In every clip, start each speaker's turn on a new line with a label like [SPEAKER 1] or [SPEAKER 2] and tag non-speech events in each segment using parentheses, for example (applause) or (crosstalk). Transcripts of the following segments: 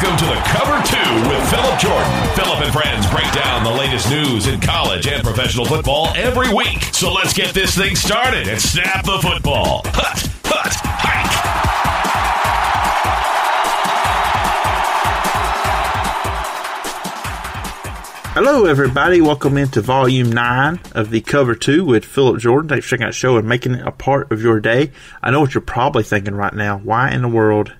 [SPEAKER 1] Welcome to the Cover Two with Phillip Jordan. Phillip and friends break down the latest news in college and professional football every week. So let's get this thing started and snap the football. Hut, hut, hike.
[SPEAKER 2] Hello, everybody. Welcome into Volume 9 of the Cover 2 with Phillip Jordan. Thanks for checking out the show and making it a part of your day. I know what you're probably thinking right now. Why in the world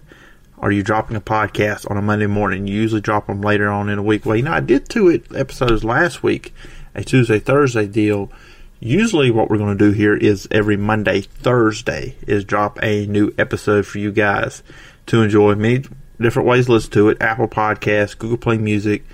[SPEAKER 2] are you dropping a podcast on a Monday morning? You usually drop them later on in the week. Well, you know, I did two episodes last week, a Tuesday, Thursday deal. Usually, what we're going to do here is every Monday, Thursday, is drop a new episode for you guys to enjoy. Many different ways to listen to it Apple Podcasts, Google Play Music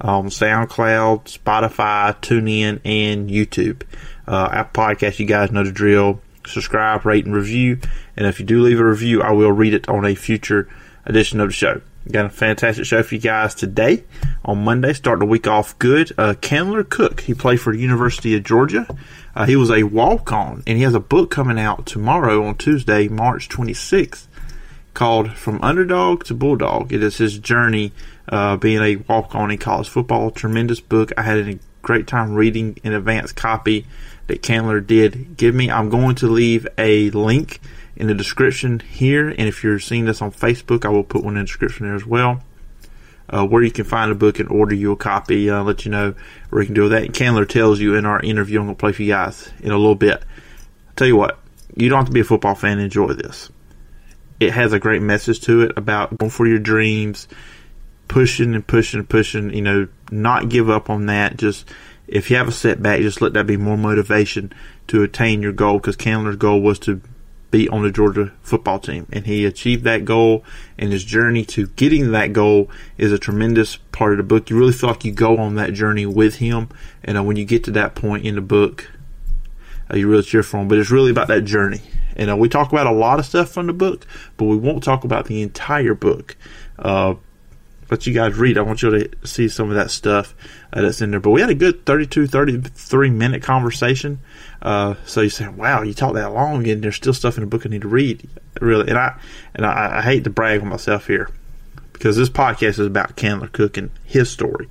[SPEAKER 2] on SoundCloud, Spotify, TuneIn, and YouTube. Uh, Apple Podcast, you guys know the drill. Subscribe, rate, and review. And if you do leave a review, I will read it on a future edition of the show. Got a fantastic show for you guys today on Monday, starting the week off good. Uh, Candler Cook, he played for the University of Georgia. Uh, he was a walk on, and he has a book coming out tomorrow on Tuesday, March 26th, called From Underdog to Bulldog. It is his journey uh, being a walk on in college football. Tremendous book. I had a great time reading an advanced copy that Candler did give me. I'm going to leave a link in the description here, and if you're seeing this on Facebook, I will put one in the description there as well. Uh, where you can find a book and order you a copy, uh, let you know where you can do that. And Candler tells you in our interview, I'm going to play for you guys in a little bit. I'll tell you what, you don't have to be a football fan to enjoy this. It has a great message to it about going for your dreams, pushing and pushing and pushing, you know, not give up on that. Just if you have a setback, just let that be more motivation to attain your goal because Candler's goal was to be on the Georgia football team and he achieved that goal and his journey to getting that goal is a tremendous part of the book. You really feel like you go on that journey with him and uh, when you get to that point in the book, uh, you really cheer for him, but it's really about that journey. And uh, we talk about a lot of stuff from the book, but we won't talk about the entire book. Let you guys read. I want you to see some of that stuff uh, that's in there. But we had a good 32, 33 minute conversation. Uh, so you say, wow, you talked that long and there's still stuff in the book I need to read. Really. And I, and I, I hate to brag on myself here because this podcast is about Candler Cook and his story.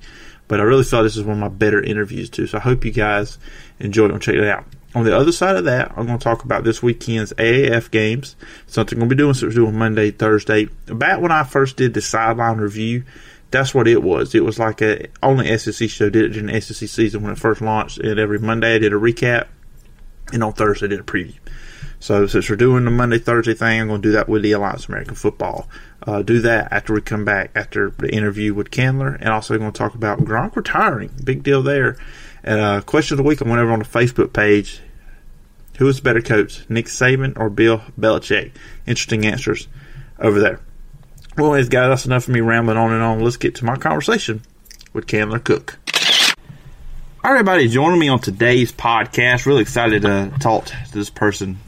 [SPEAKER 2] But I really thought this is one of my better interviews too. So I hope you guys enjoyed it and check it out. On the other side of that, I'm going to talk about this weekend's AAF games. Something I'm going to be doing, we're doing Monday, Thursday. Back when I first did the sideline review, that's what it was. It was like a only SEC show did it during the SEC season when it first launched. And every Monday I did a recap, and on Thursday I did a preview. So since we're doing the Monday Thursday thing, I'm going to do that with the Alliance American Football. Uh, do that after we come back after the interview with Candler, and also going to talk about Gronk retiring. Big deal there. And uh, question of the week, I went over on the Facebook page. Who is the better coach, Nick Saban or Bill Belichick? Interesting answers over there. Well, anyways, guys, that's enough of me rambling on and on. Let's get to my conversation with Candler Cook. All right, everybody, joining me on today's podcast. Really excited to talk to this person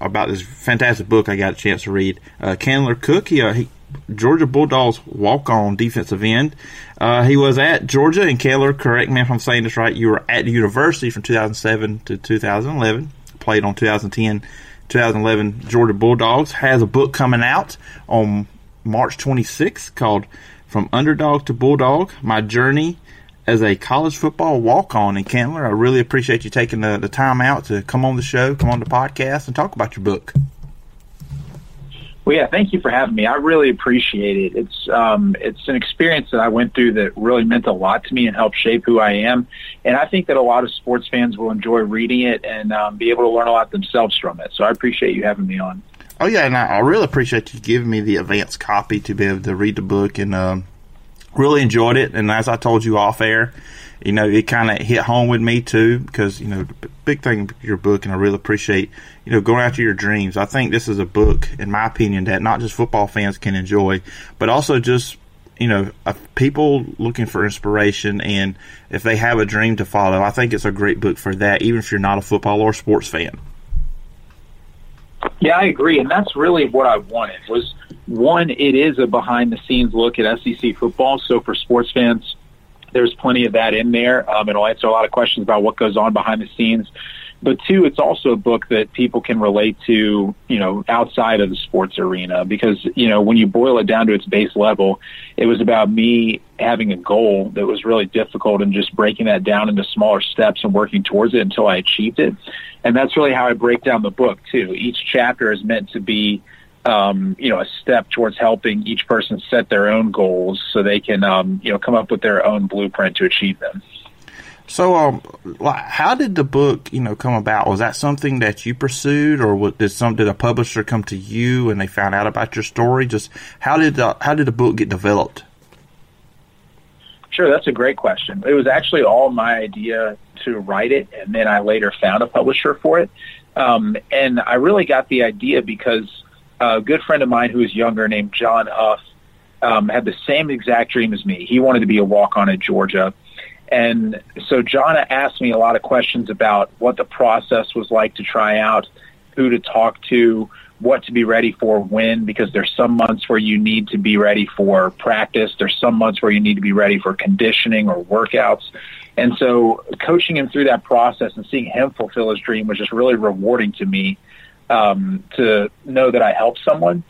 [SPEAKER 2] about this fantastic book I got a chance to read. Uh, Candler Cook, he, uh, he Georgia Bulldogs walk on defensive end. Uh, he was at Georgia and Candler, correct me if I'm saying this right, you were at the university from 2007 to 2011, played on 2010, 2011 Georgia Bulldogs. Has a book coming out on March 26th called From Underdog to Bulldog My Journey as a College Football Walk On. And Candler, I really appreciate you taking the, the time out to come on the show, come on the podcast, and talk about your book.
[SPEAKER 3] Well, yeah, thank you for having me. I really appreciate it. It's um, it's an experience that I went through that really meant a lot to me and helped shape who I am. And I think that a lot of sports fans will enjoy reading it and um, be able to learn a lot themselves from it. So I appreciate you having me on.
[SPEAKER 2] Oh yeah, and I, I really appreciate you giving me the advanced copy to be able to read the book and um, really enjoyed it. And as I told you off air, you know, it kind of hit home with me too because you know, big thing your book, and I really appreciate you know going after your dreams. I think this is a book, in my opinion, that not just football fans can enjoy, but also just you know, people looking for inspiration and if they have a dream to follow, I think it's a great book for that, even if you're not a football or sports fan.
[SPEAKER 3] Yeah, I agree, and that's really what I wanted. Was one, it is a behind the scenes look at SEC football. So for sports fans, there's plenty of that in there. Um, it'll answer a lot of questions about what goes on behind the scenes. but two, it's also a book that people can relate to, you know, outside of the sports arena because, you know, when you boil it down to its base level, it was about me having a goal that was really difficult and just breaking that down into smaller steps and working towards it until I achieved it. And that's really how I break down the book too. Each chapter is meant to be um, you know, a step towards helping each person set their own goals so they can, um, you know, come up with their own blueprint to achieve them.
[SPEAKER 2] So, um, how did the book, you know, come about? Was that something that you pursued, or did some did a publisher come to you and they found out about your story? Just how did the how did the book get developed?
[SPEAKER 3] Sure, that's a great question. It was actually all my idea to write it, and then I later found a publisher for it. Um, and I really got the idea because a good friend of mine who was younger named John Huff um, had the same exact dream as me. He wanted to be a walk-on at Georgia. And so John asked me a lot of questions about what the process was like to try out, who to talk to, what to be ready for when, because there's some months where you need to be ready for practice. There's some months where you need to be ready for conditioning or workouts. And so coaching him through that process and seeing him fulfill his dream was just really rewarding to me um, to know that I helped someone.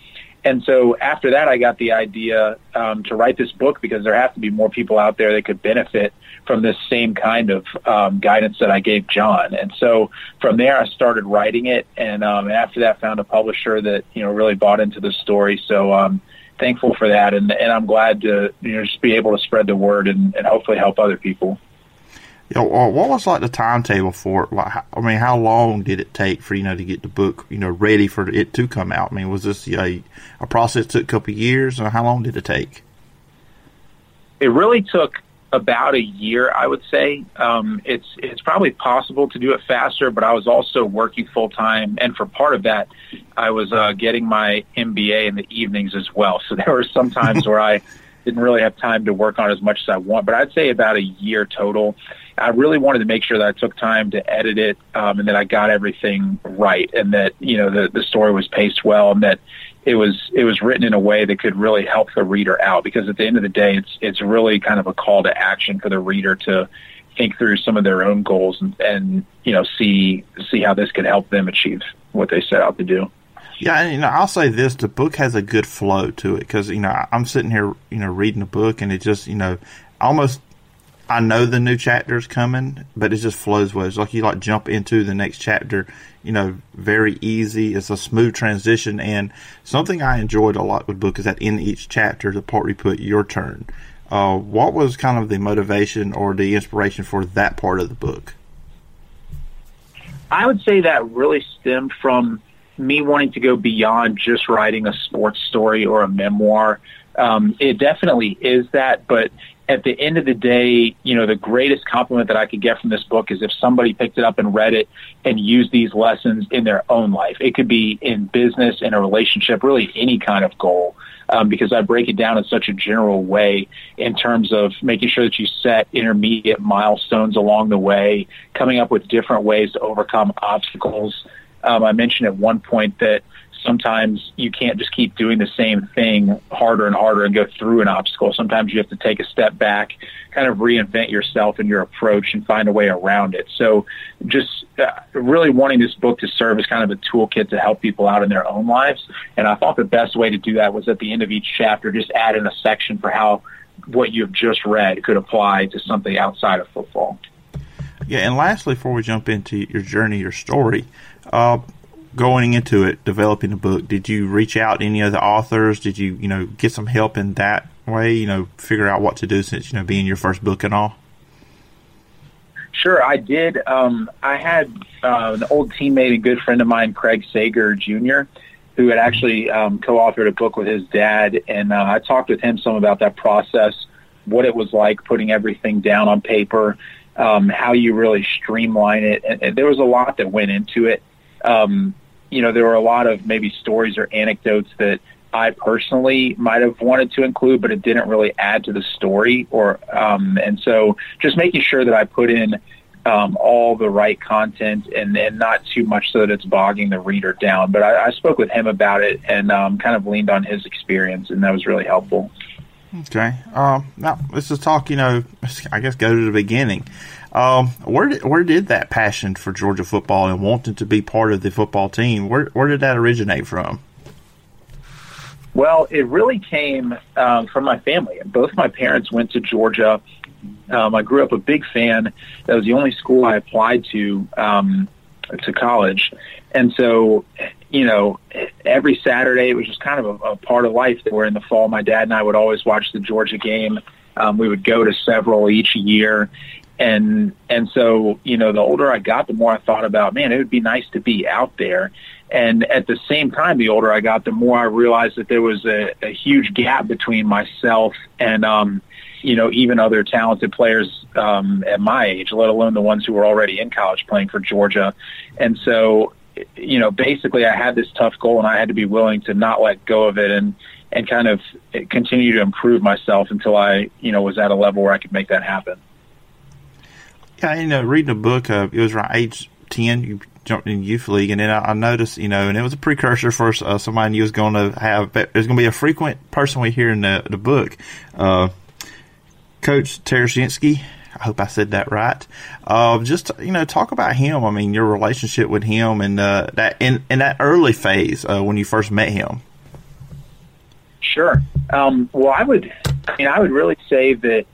[SPEAKER 3] And so after that, I got the idea um, to write this book because there have to be more people out there that could benefit from this same kind of um, guidance that I gave John. And so from there, I started writing it, and um, after that, found a publisher that you know really bought into the story. So um, thankful for that, and and I'm glad to you know just be able to spread the word and, and hopefully help other people.
[SPEAKER 2] You know, what was like the timetable for it? Like, I mean, how long did it take for you know to get the book you know ready for it to come out? I mean, was this a a process that took a couple of years, or how long did it take?
[SPEAKER 3] It really took about a year, I would say. Um, it's it's probably possible to do it faster, but I was also working full time, and for part of that, I was uh, getting my MBA in the evenings as well. So there were some times (laughs) where I didn't really have time to work on as much as I want. But I'd say about a year total. I really wanted to make sure that I took time to edit it, um, and that I got everything right, and that you know the the story was paced well, and that it was it was written in a way that could really help the reader out because at the end of the day it's it's really kind of a call to action for the reader to think through some of their own goals and, and you know see see how this could help them achieve what they set out to do.
[SPEAKER 2] Yeah, and you know, I'll say this: the book has a good flow to it because you know I'm sitting here, you know, reading the book, and it just you know almost I know the new chapter is coming, but it just flows well. It's like you like jump into the next chapter, you know, very easy. It's a smooth transition. And something I enjoyed a lot with book is that in each chapter, the part we put your turn. Uh, what was kind of the motivation or the inspiration for that part of the book?
[SPEAKER 3] I would say that really stemmed from me wanting to go beyond just writing a sports story or a memoir. Um, it definitely is that, but at the end of the day, you know, the greatest compliment that I could get from this book is if somebody picked it up and read it and used these lessons in their own life. It could be in business, in a relationship, really any kind of goal. Um, because I break it down in such a general way in terms of making sure that you set intermediate milestones along the way, coming up with different ways to overcome obstacles. Um, I mentioned at one point that sometimes you can't just keep doing the same thing harder and harder and go through an obstacle. Sometimes you have to take a step back, kind of reinvent yourself and your approach and find a way around it. So just uh, really wanting this book to serve as kind of a toolkit to help people out in their own lives. And I thought the best way to do that was at the end of each chapter, just add in a section for how what you've just read could apply to something outside of football.
[SPEAKER 2] Yeah, and lastly, before we jump into your journey, your story, uh, going into it, developing the book, did you reach out to any other authors? Did you, you know, get some help in that way? You know, figure out what to do since you know being your first book and all.
[SPEAKER 3] Sure, I did. Um, I had uh, an old teammate and good friend of mine, Craig Sager Jr., who had actually um, co-authored a book with his dad, and uh, I talked with him some about that process, what it was like putting everything down on paper, um, how you really streamline it, and, and there was a lot that went into it. Um, you know, there were a lot of maybe stories or anecdotes that I personally might have wanted to include, but it didn't really add to the story. Or um, and so just making sure that I put in um, all the right content and, and not too much so that it's bogging the reader down. But I, I spoke with him about it and um, kind of leaned on his experience, and that was really helpful.
[SPEAKER 2] Okay. Um, now let's just talk. You know, (laughs) I guess go to the beginning. Um, where did where did that passion for Georgia football and wanting to be part of the football team? Where where did that originate from?
[SPEAKER 3] Well, it really came um, from my family. Both my parents went to Georgia. Um, I grew up a big fan. That was the only school I applied to um, to college, and so you know, every Saturday it was just kind of a, a part of life. That where in the fall, my dad and I would always watch the Georgia game. Um, we would go to several each year, and and so you know, the older I got, the more I thought about, man, it would be nice to be out there. And at the same time, the older I got, the more I realized that there was a, a huge gap between myself and um, you know, even other talented players um, at my age, let alone the ones who were already in college playing for Georgia. And so you know, basically I had this tough goal and I had to be willing to not let go of it and, and kind of continue to improve myself until I, you know, was at a level where I could make that happen.
[SPEAKER 2] Yeah, you know, reading a book, uh, it was around age 10, you jumped in youth league, and then I, I noticed, you know, and it was a precursor for uh, somebody you was going to have, there's going to be a frequent person we hear in the, the book, uh, Coach Tereshinski, I hope I said that right. Uh, just you know, talk about him. I mean, your relationship with him and uh, that in in that early phase uh, when you first met him.
[SPEAKER 3] Sure. Um, well, I would. I mean, I would really say that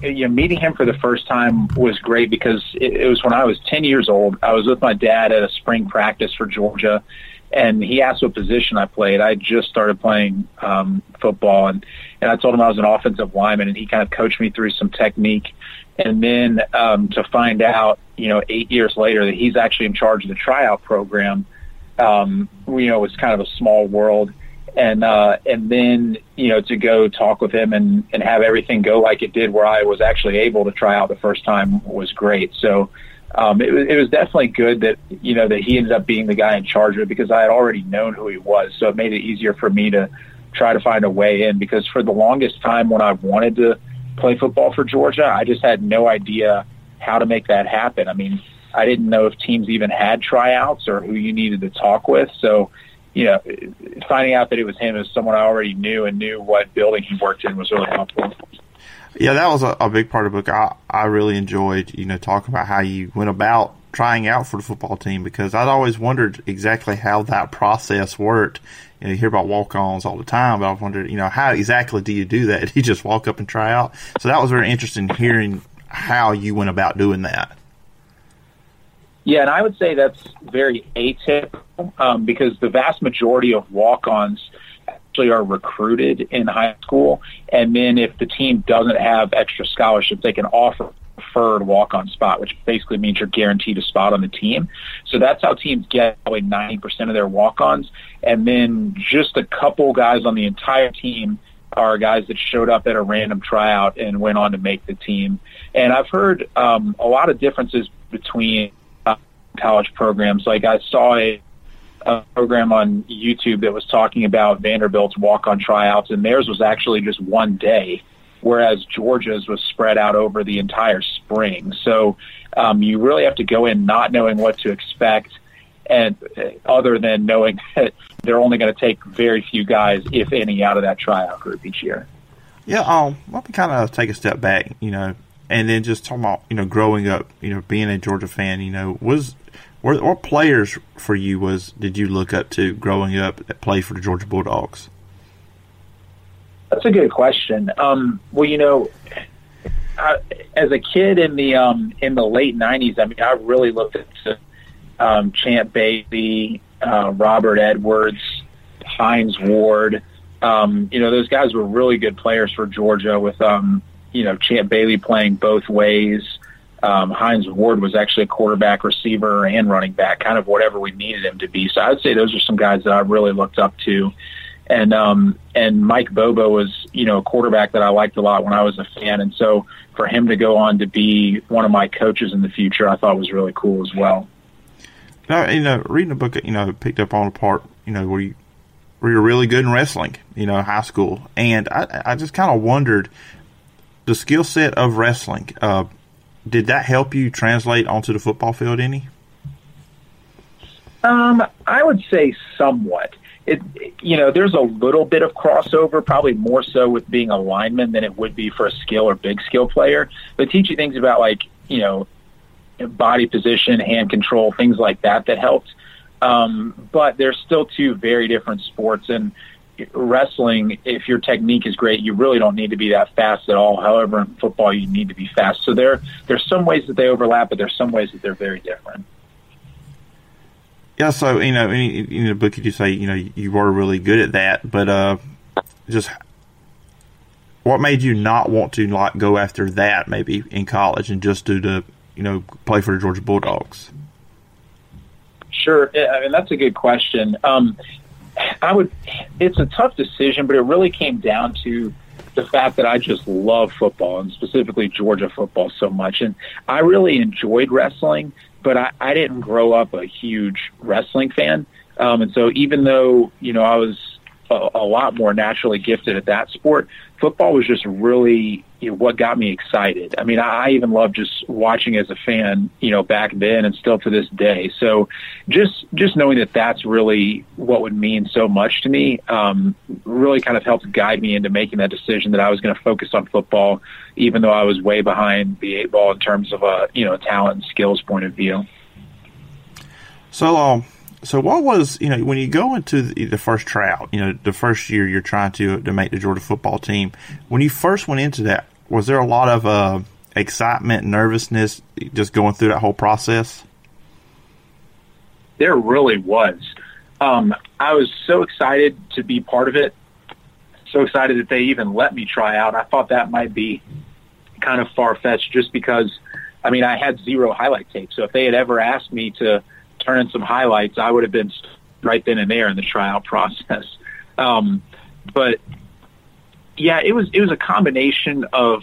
[SPEAKER 3] you know, meeting him for the first time was great because it, it was when I was 10 years old. I was with my dad at a spring practice for Georgia, and he asked what position I played. I just started playing um, football, and and I told him I was an offensive lineman, and he kind of coached me through some technique. And then um, to find out, you know, eight years later that he's actually in charge of the tryout program, um, you know, was kind of a small world. And uh, and then you know to go talk with him and and have everything go like it did, where I was actually able to try out the first time was great. So um, it, it was definitely good that you know that he ended up being the guy in charge of it because I had already known who he was, so it made it easier for me to try to find a way in. Because for the longest time, when I wanted to play football for Georgia, I just had no idea how to make that happen. I mean, I didn't know if teams even had tryouts or who you needed to talk with. So, you know, finding out that it was him as someone I already knew and knew what building he worked in was really helpful.
[SPEAKER 2] Yeah, that was a, a big part of the book. I, I really enjoyed, you know, talking about how you went about trying out for the football team because I'd always wondered exactly how that process worked. You, know, you hear about walk-ons all the time, but I wondered, you know, how exactly do you do that? (laughs) Did you just walk up and try out? So that was very interesting hearing how you went about doing that.
[SPEAKER 3] Yeah, and I would say that's very atypical um, because the vast majority of walk-ons – actually are recruited in high school. And then if the team doesn't have extra scholarships, they can offer preferred walk-on spot, which basically means you're guaranteed a spot on the team. So that's how teams get probably 90% of their walk-ons. And then just a couple guys on the entire team are guys that showed up at a random tryout and went on to make the team. And I've heard um, a lot of differences between uh, college programs. Like I saw a a program on YouTube that was talking about Vanderbilt's walk-on tryouts, and theirs was actually just one day, whereas Georgia's was spread out over the entire spring. So um, you really have to go in not knowing what to expect, and uh, other than knowing (laughs) that they're only going to take very few guys, if any, out of that tryout group each year.
[SPEAKER 2] Yeah, um, let me kind of take a step back, you know, and then just talk about you know growing up, you know, being a Georgia fan. You know, was what, what players for you was did you look up to growing up that play for the Georgia Bulldogs?
[SPEAKER 3] That's a good question. Um, well, you know, I, as a kid in the um, in the late '90s, I mean, I really looked at um, Champ Bailey, uh, Robert Edwards, Hines Ward. Um, you know, those guys were really good players for Georgia. With um, you know, Champ Bailey playing both ways um, Hines Ward was actually a quarterback, receiver, and running back, kind of whatever we needed him to be. So I'd say those are some guys that I really looked up to. And um, and Mike Bobo was, you know, a quarterback that I liked a lot when I was a fan. And so for him to go on to be one of my coaches in the future, I thought was really cool as well.
[SPEAKER 2] Now, you know, reading a book, you know, picked up on a part, you know, where you where you're really good in wrestling, you know, high school, and I, I just kind of wondered the skill set of wrestling. Uh, did that help you translate onto the football field any?
[SPEAKER 3] Um, I would say somewhat. it, you know, there's a little bit of crossover, probably more so with being a lineman than it would be for a skill or big skill player. But teach you things about like, you know, body position, hand control, things like that that helped. Um, but they're still two very different sports. And wrestling, if your technique is great, you really don't need to be that fast at all. However, in football, you need to be fast. So there, there's some ways that they overlap, but there's some ways that they're very different.
[SPEAKER 2] Yeah, so you know, in, in the book, you say you know you were really good at that, but uh, just what made you not want to like go after that maybe in college and just do the you know play for the Georgia Bulldogs?
[SPEAKER 3] Sure, I mean that's a good question. Um, I would. It's a tough decision, but it really came down to the fact that I just love football and specifically Georgia football so much, and I really enjoyed wrestling but I, I didn't grow up a huge wrestling fan. Um, and so even though, you know, I was a, a lot more naturally gifted at that sport, football was just really you know, what got me excited. I mean, I, even love just watching as a fan, you know, back then and still to this day. So just, just knowing that that's really what would mean so much to me, um, really kind of helped guide me into making that decision that I was going to focus on football, even though I was way behind the eight ball in terms of a, you know, talent and skills point of view.
[SPEAKER 2] So, um, so what was you know when you go into the, the, first tryout, you know the first year you're trying to to make the Georgia football team. When you first went into that, was there a lot of uh, excitement, nervousness, just going through that whole process?
[SPEAKER 3] There really was. Um, I was so excited to be part of it. So excited that they even let me try out. I thought that might be kind of far fetched, just because. I mean, I had zero highlight tape. So if they had ever asked me to turn in some highlights, I would have been right then and there in the tryout (laughs) process. Um, but yeah, it was it was a combination of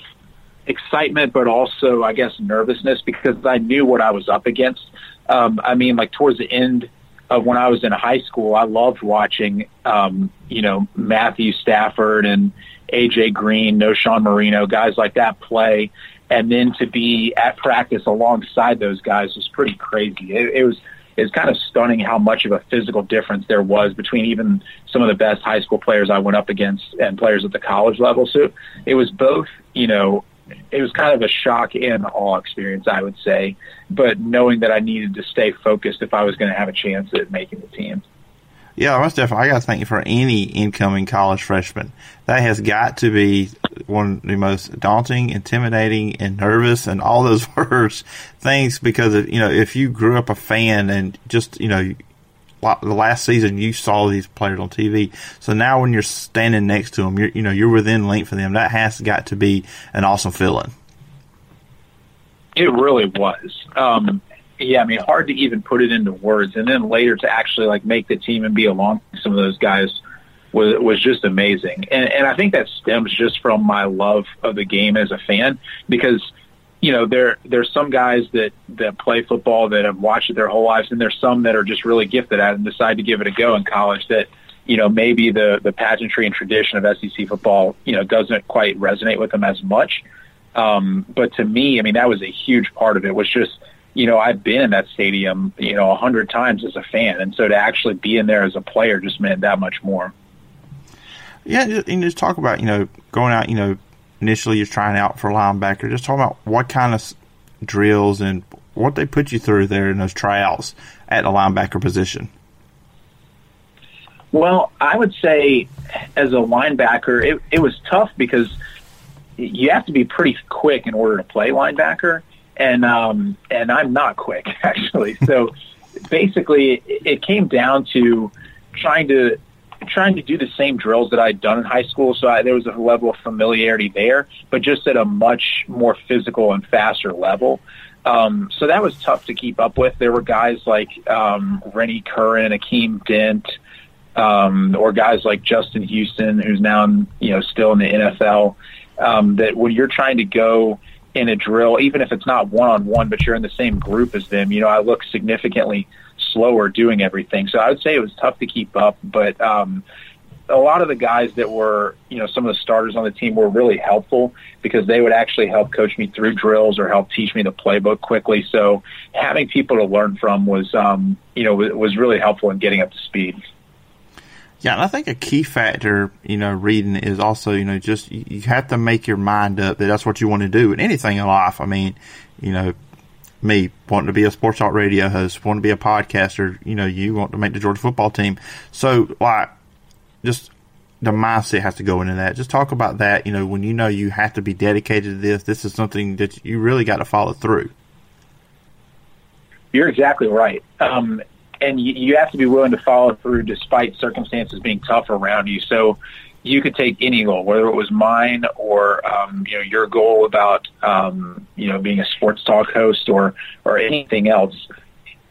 [SPEAKER 3] excitement, but also I guess nervousness because I knew what I was up against. Um, I mean, like towards the end of when I was in high school, I loved watching, um, you know, Matthew Stafford and AJ Green, Knowshon Moreno, guys like that play, and then to be at practice alongside those guys was pretty crazy. It, it was is kind of stunning how much of a physical difference there was between even some of the best high school players I went up against and players at the college level. So it was both, you know, it was kind of a shock and awe experience, I would say, but knowing that I needed to stay focused if I was going to have a chance at making the team.
[SPEAKER 2] Yeah, most definitely. I got to thank you for any incoming college freshman. That has got to be one of the most daunting, intimidating, and nervous, and all those (laughs) words things. Because of, you know, if you grew up a fan and just you know, the last season you saw these players on TV, so now when you're standing next to them, you're you know you're within length of them. That has got to be an awesome feeling.
[SPEAKER 3] It really was. Um, yeah, I mean, hard to even put it into words. And then later to actually like make the team and be along some of those guys was was just amazing. And and I think that stems just from my love of the game as a fan because you know there there's some guys that that play football that have watched it their whole lives and there's some that are just really gifted at it and decide to give it a go in college that you know maybe the the pageantry and tradition of SEC football you know doesn't quite resonate with them as much um but to me I mean that was a huge part of it was just you know, I've been in that stadium, you know, a hundred times as a fan. And so to actually be in there as a player just meant that much more.
[SPEAKER 2] Yeah. And just talk about, you know, going out, you know, initially you're trying out for linebacker. Just talk about what kind of drills and what they put you through there in those tryouts at the linebacker position.
[SPEAKER 3] Well, I would say as a linebacker, it, it was tough because you have to be pretty quick in order to play linebacker and um, and I'm not quick (laughs) actually. So basically, it, came down to trying to trying to do the same drills that I'd done in high school. So I, there was a level of familiarity there, but just at a much more physical and faster level. Um, so that was tough to keep up with. There were guys like um, Rennie Curran, Akeem Dent, um, or guys like Justin Houston, who's now in, you know still in the NFL. Um, that when you're trying to go in a drill, even if it's not one on one, but you're in the same group as them, you know, I look significantly slower doing everything. So I would say it was tough to keep up, but um, a lot of the guys that were, you know, some of the starters on the team were really helpful because they would actually help coach me through drills or help teach me the playbook quickly. So having people to learn from was, um, you know, was really helpful in getting up to speed.
[SPEAKER 2] Yeah, and I think a key factor, you know, reading is also, you know, just you have to make your mind up that that's what you want to do in anything in life. I mean, you know, me wanting to be a sports talk radio host, wanting to be a podcaster, you know, you want to make the Georgia football team. So, like, just the mindset has to go into that. Just talk about that, you know, when you know you have to be dedicated to this, this is something that you really got to follow through.
[SPEAKER 3] You're exactly right. Um, and you, you have to be willing to follow through despite circumstances being tough around you. So you could take any goal, whether it was mine or um, you know your goal about um, you know being a sports talk host or or anything else.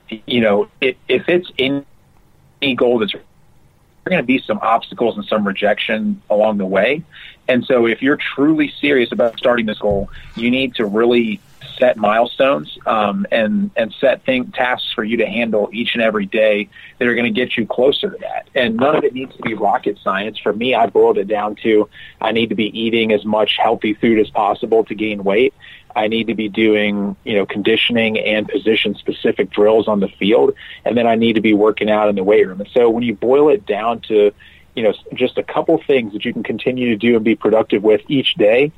[SPEAKER 3] You know, it, if it's any goal that's are going to be some obstacles and some rejection along the way. And so if you're truly serious about starting this goal, you need to really set milestones um, and and set thing, tasks for you to handle each and every day that are going to get you closer to that. And none of it needs to be rocket science. For me, I boiled it down to I need to be eating as much healthy food as possible to gain weight. I need to be doing, you know, conditioning and position specific drills on the field. And then I need to be working out in the weight room. And so when you boil it down to, you know, just a couple things that you can continue to do and be productive with each day,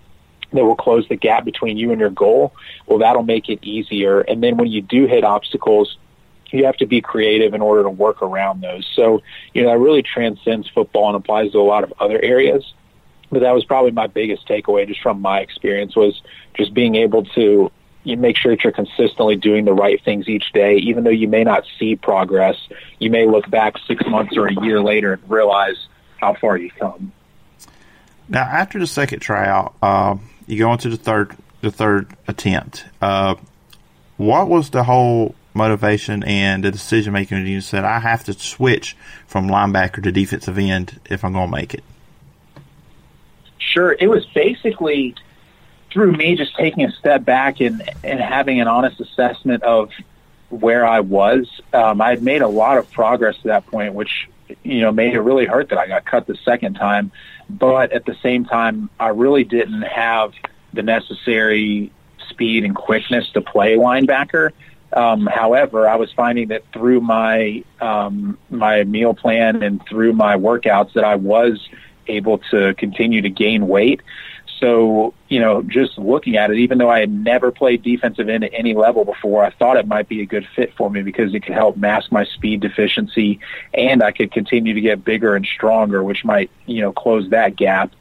[SPEAKER 3] that will close the gap between you and your goal, well, that'll make it easier. And then when you do hit obstacles, you have to be creative in order to work around those. So, you know, that really transcends football and applies to a lot of other areas. But that was probably my biggest takeaway just from my experience was just being able to you make sure that you're consistently doing the right things each day, even though you may not see progress. You may look back six months or a year later and realize how far you've come.
[SPEAKER 2] Now, after the second tryout, uh, you go into the third the third attempt. Uh, what was the whole motivation and the decision making? When you said I have to switch from linebacker to defensive end if I'm going to make it.
[SPEAKER 3] Sure, it was basically through me just taking a step back and and having an honest assessment of where I was. Um, I had made a lot of progress to that point, which you know made it really hurt that I got cut the second time. But at the same time, I really didn't have the necessary speed and quickness to play linebacker. Um, however, I was finding that through my um, my meal plan and through my workouts that I was able to continue to gain weight. So, you know, just looking at it, even though I had never played defensive end at any level before, I thought it might be a good fit for me because it could help mask my speed deficiency and I could continue to get bigger and stronger, which might, you know, close that gap.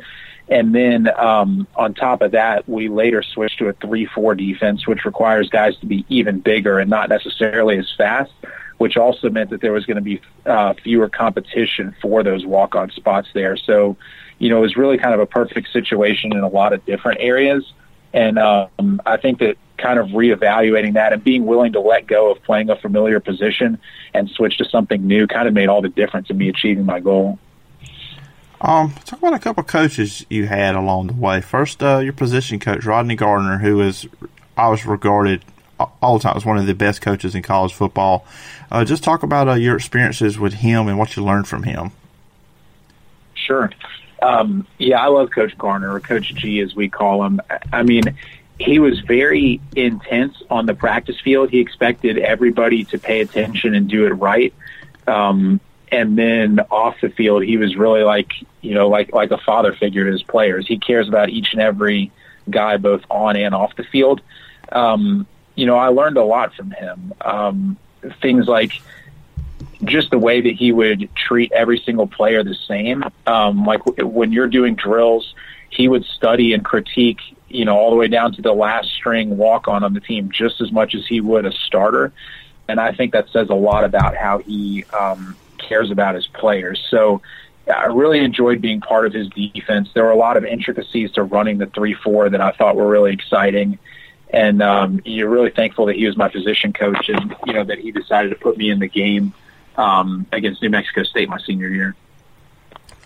[SPEAKER 3] And then um, on top of that, we later switched to a 3-4 defense, which requires guys to be even bigger and not necessarily as fast, which also meant that there was going to be uh, fewer competition for those walk-on spots there. So, you know, it was really kind of a perfect situation in a lot of different areas. And um, I think that kind of reevaluating that and being willing to let go of playing a familiar position and switch to something new kind of made all the difference in me achieving my goal.
[SPEAKER 2] Um, talk about a couple of coaches you had along the way. First, uh, your position coach, Rodney Garner, who is I was regarded all the time as one of the best coaches in college football. Uh, just talk about uh, your experiences with him and what you learned from him.
[SPEAKER 3] Sure. Um, yeah, I love Coach Garner, or Coach G as we call him. I mean, he was very intense on the practice field. He expected everybody to pay attention and do it right. Um, and then off the field, he was really like, you know, like, like a father figure to his players. He cares about each and every guy, both on and off the field. Um, you know, I learned a lot from him. Um, things like, just the way that he would treat every single player the same. Um, like when you're doing drills, he would study and critique, you know, all the way down to the last string walk on on the team just as much as he would a starter. And I think that says a lot about how he um, cares about his players. So I really enjoyed being part of his defense. There were a lot of intricacies to running the 3-4 that I thought were really exciting. And um, you're really thankful that he was my position coach and, you know, that he decided to put me in the game um, against New Mexico State my senior year.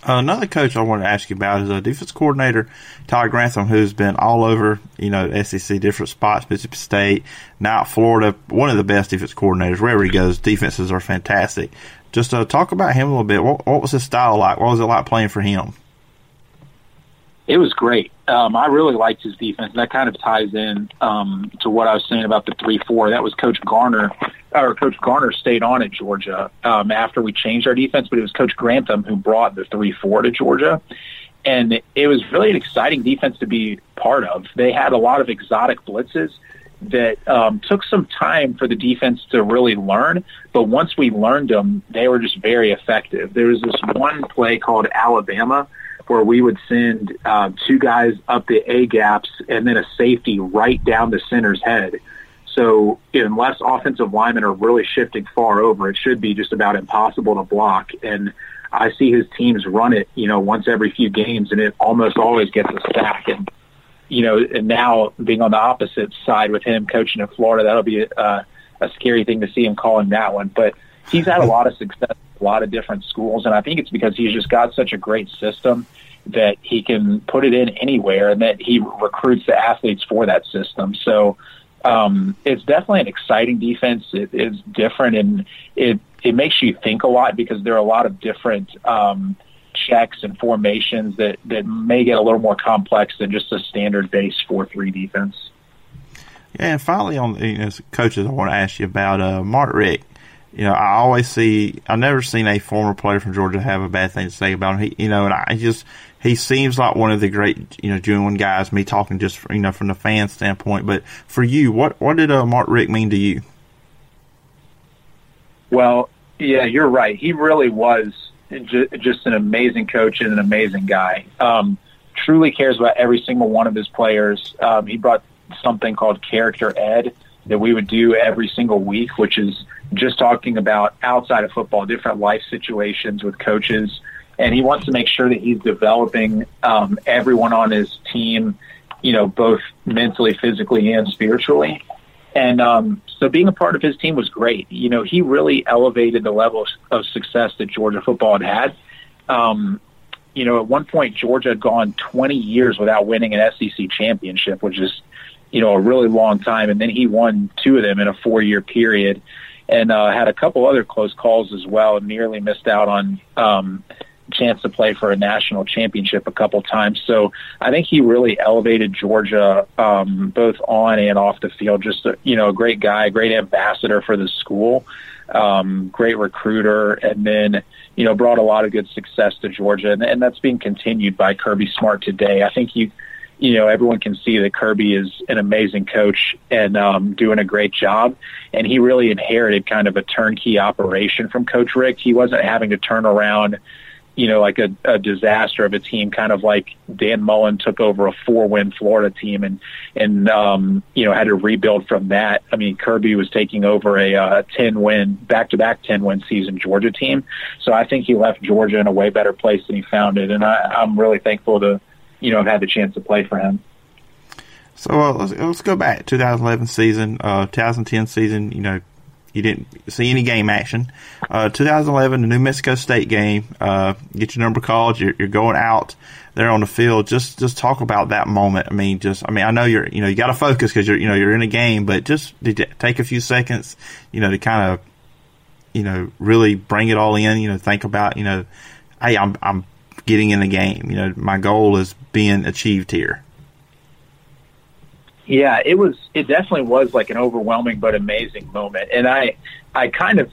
[SPEAKER 2] Uh, another coach I want to ask you about is a defense coordinator, Todd Grantham, who's been all over, you know, SEC, different spots, Mississippi State, now at Florida, one of the best defense coordinators. Wherever he goes, defenses are fantastic. Just uh, talk about him a little bit. What, what was his style like? What was it like playing for him?
[SPEAKER 3] It was great. Um, I really liked his defense, and that kind of ties in um, to what I was saying about the three four. That was Coach Garner, or Coach Garner stayed on at Georgia um, after we changed our defense, but it was Coach Grantham who brought the three four to Georgia, and it was really an exciting defense to be part of. They had a lot of exotic blitzes that um, took some time for the defense to really learn, but once we learned them, they were just very effective. There was this one play called Alabama where we would send uh, two guys up the A gaps and then a safety right down the center's head. So unless offensive linemen are really shifting far over, it should be just about impossible to block. And I see his teams run it, you know, once every few games, and it almost always gets a sack. And you know, and now being on the opposite side with him coaching in Florida, that'll be a, a scary thing to see him calling that one. But he's had a lot of success a lot of different schools, and I think it's because he's just got such a great system that he can put it in anywhere, and that he recruits the athletes for that system. So um, it's definitely an exciting defense. It is different, and it it makes you think a lot because there are a lot of different. Um, checks and formations that, that may get a little more complex than just a standard base 4-3 defense.
[SPEAKER 2] Yeah, and finally, on you know, coaches, I want to ask you about uh, Mark Richt you know, I always see, I've never seen a former player from Georgia have a bad thing to say about him. He, you know, and I just, he seems like one of the great, you know, genuine guys, me talking just, you know, from the fan standpoint. But for you, what, what did uh, Mark Richt mean to you?
[SPEAKER 3] Well, yeah, you're right. He really was just an amazing coach and an amazing guy. Um, truly cares about every single one of his players. Um, he brought something called character ed that we would do every single week, which is just talking about outside of football, different life situations with coaches. And he wants to make sure that he's developing um, everyone on his team, you know, both mentally, physically, and spiritually. And um, so being a part of his team was great. You know, he really elevated the level of success that Georgia football had had. Um, you know, at one point, Georgia had gone 20 years without winning an SEC championship, which is, you know, a really long time. And then he won two of them in a four year period and uh, had a couple other close calls as well, and nearly missed out on um, chance to play for a national championship a couple times. So I think he really elevated Georgia um, both on and off the field. Just a, you know, a great guy, great ambassador for the school, um, great recruiter, and then you know brought a lot of good success to Georgia, and, and that's being continued by Kirby Smart today. I think you you know, everyone can see that Kirby is an amazing coach and um, doing a great job. And he really inherited kind of a turnkey operation from Coach Richt. He wasn't having to turn around, you know, like a, a disaster of a team, kind of like Dan Mullen took over a four-win Florida team and and um, you know had to rebuild from that. I mean, Kirby was taking over a uh, ten-win, back-to-back ten-win season Georgia team. So I think he left Georgia in a way better place than he found it, and I, I'm really thankful to you know, have had the chance to play for him.
[SPEAKER 2] So uh, let's, let's go back 2011 season, uh, 2010 season. You know, you didn't see any game action. Uh, 2011, the New Mexico State game. Uh, get your number called. You're, you're going out there on the field. Just just talk about that moment. I mean, just I mean, I know you're you know you got to focus because you're you know you're in a game, but just take a few seconds, you know, to kind of you know really bring it all in. You know, think about you know, hey, I'm I'm getting in the game. You know, my goal is being achieved here.
[SPEAKER 3] Yeah, it was. It definitely was like an overwhelming but amazing moment, and I, I kind of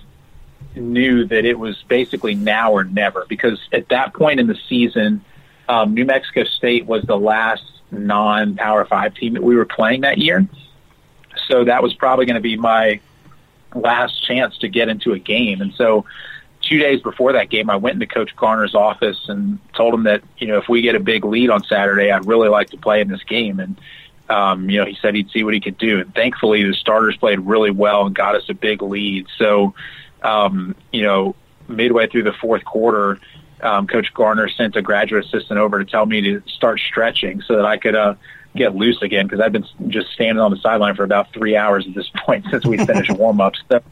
[SPEAKER 3] knew that it was basically now or never because at that point in the season, um, New Mexico State was the last non-Power Five team that we were playing that year, so that was probably going to be my last chance to get into a game, and so two days before that game, I went into Coach Garner's office and told him that, you know, if we get a big lead on Saturday, I'd really like to play in this game. And, um, you know, he said he'd see what he could do. And thankfully, the starters played really well and got us a big lead. So, um, you know, midway through the fourth quarter, um, Coach Garner sent a graduate assistant over to tell me to start stretching so that I could, uh, get loose again because I've been just standing on the sideline for about three hours at this (laughs) point since we finished warm ups. So,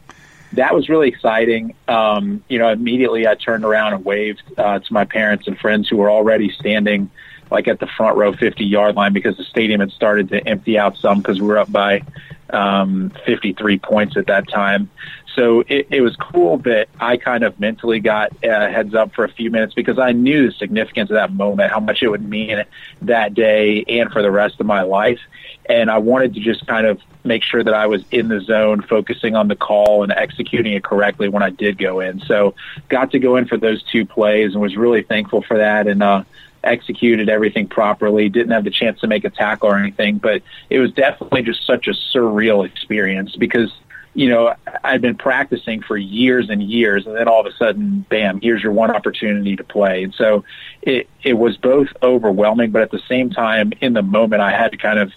[SPEAKER 3] that was really exciting. Um, you know, immediately I turned around and waved uh, to my parents and friends who were already standing like at the front row 50 yard line because the stadium had started to empty out some because we were up by um, 53 points at that time. So it, it was cool that I kind of mentally got uh, heads up for a few minutes because I knew the significance of that moment, how much it would mean that day and for the rest of my life. And I wanted to just kind of make sure that I was in the zone, focusing on the call and executing it correctly when I did go in. So got to go in for those two plays and was really thankful for that. And, uh, executed everything properly, didn't have the chance to make a tackle or anything, but it was definitely just such a surreal experience because, you know, I'd been practicing for years and years and then all of a sudden, bam, here's your one opportunity to play. And so it, it was both overwhelming, but at the same time, in the moment, I had to kind of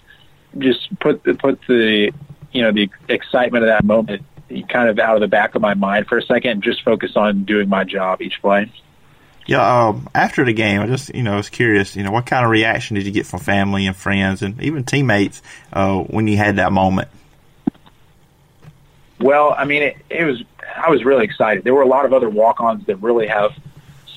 [SPEAKER 3] just put, put the, you know, the excitement of that moment kind of out of the back of my mind for a second and just focus on doing my job each play.
[SPEAKER 2] Yeah, um, after the game, I just you know was curious. You know, what kind of reaction did you get from family and friends and even teammates uh, when you had that moment?
[SPEAKER 3] Well, I mean, it, it was. I was really excited. There were a lot of other walk-ons that really have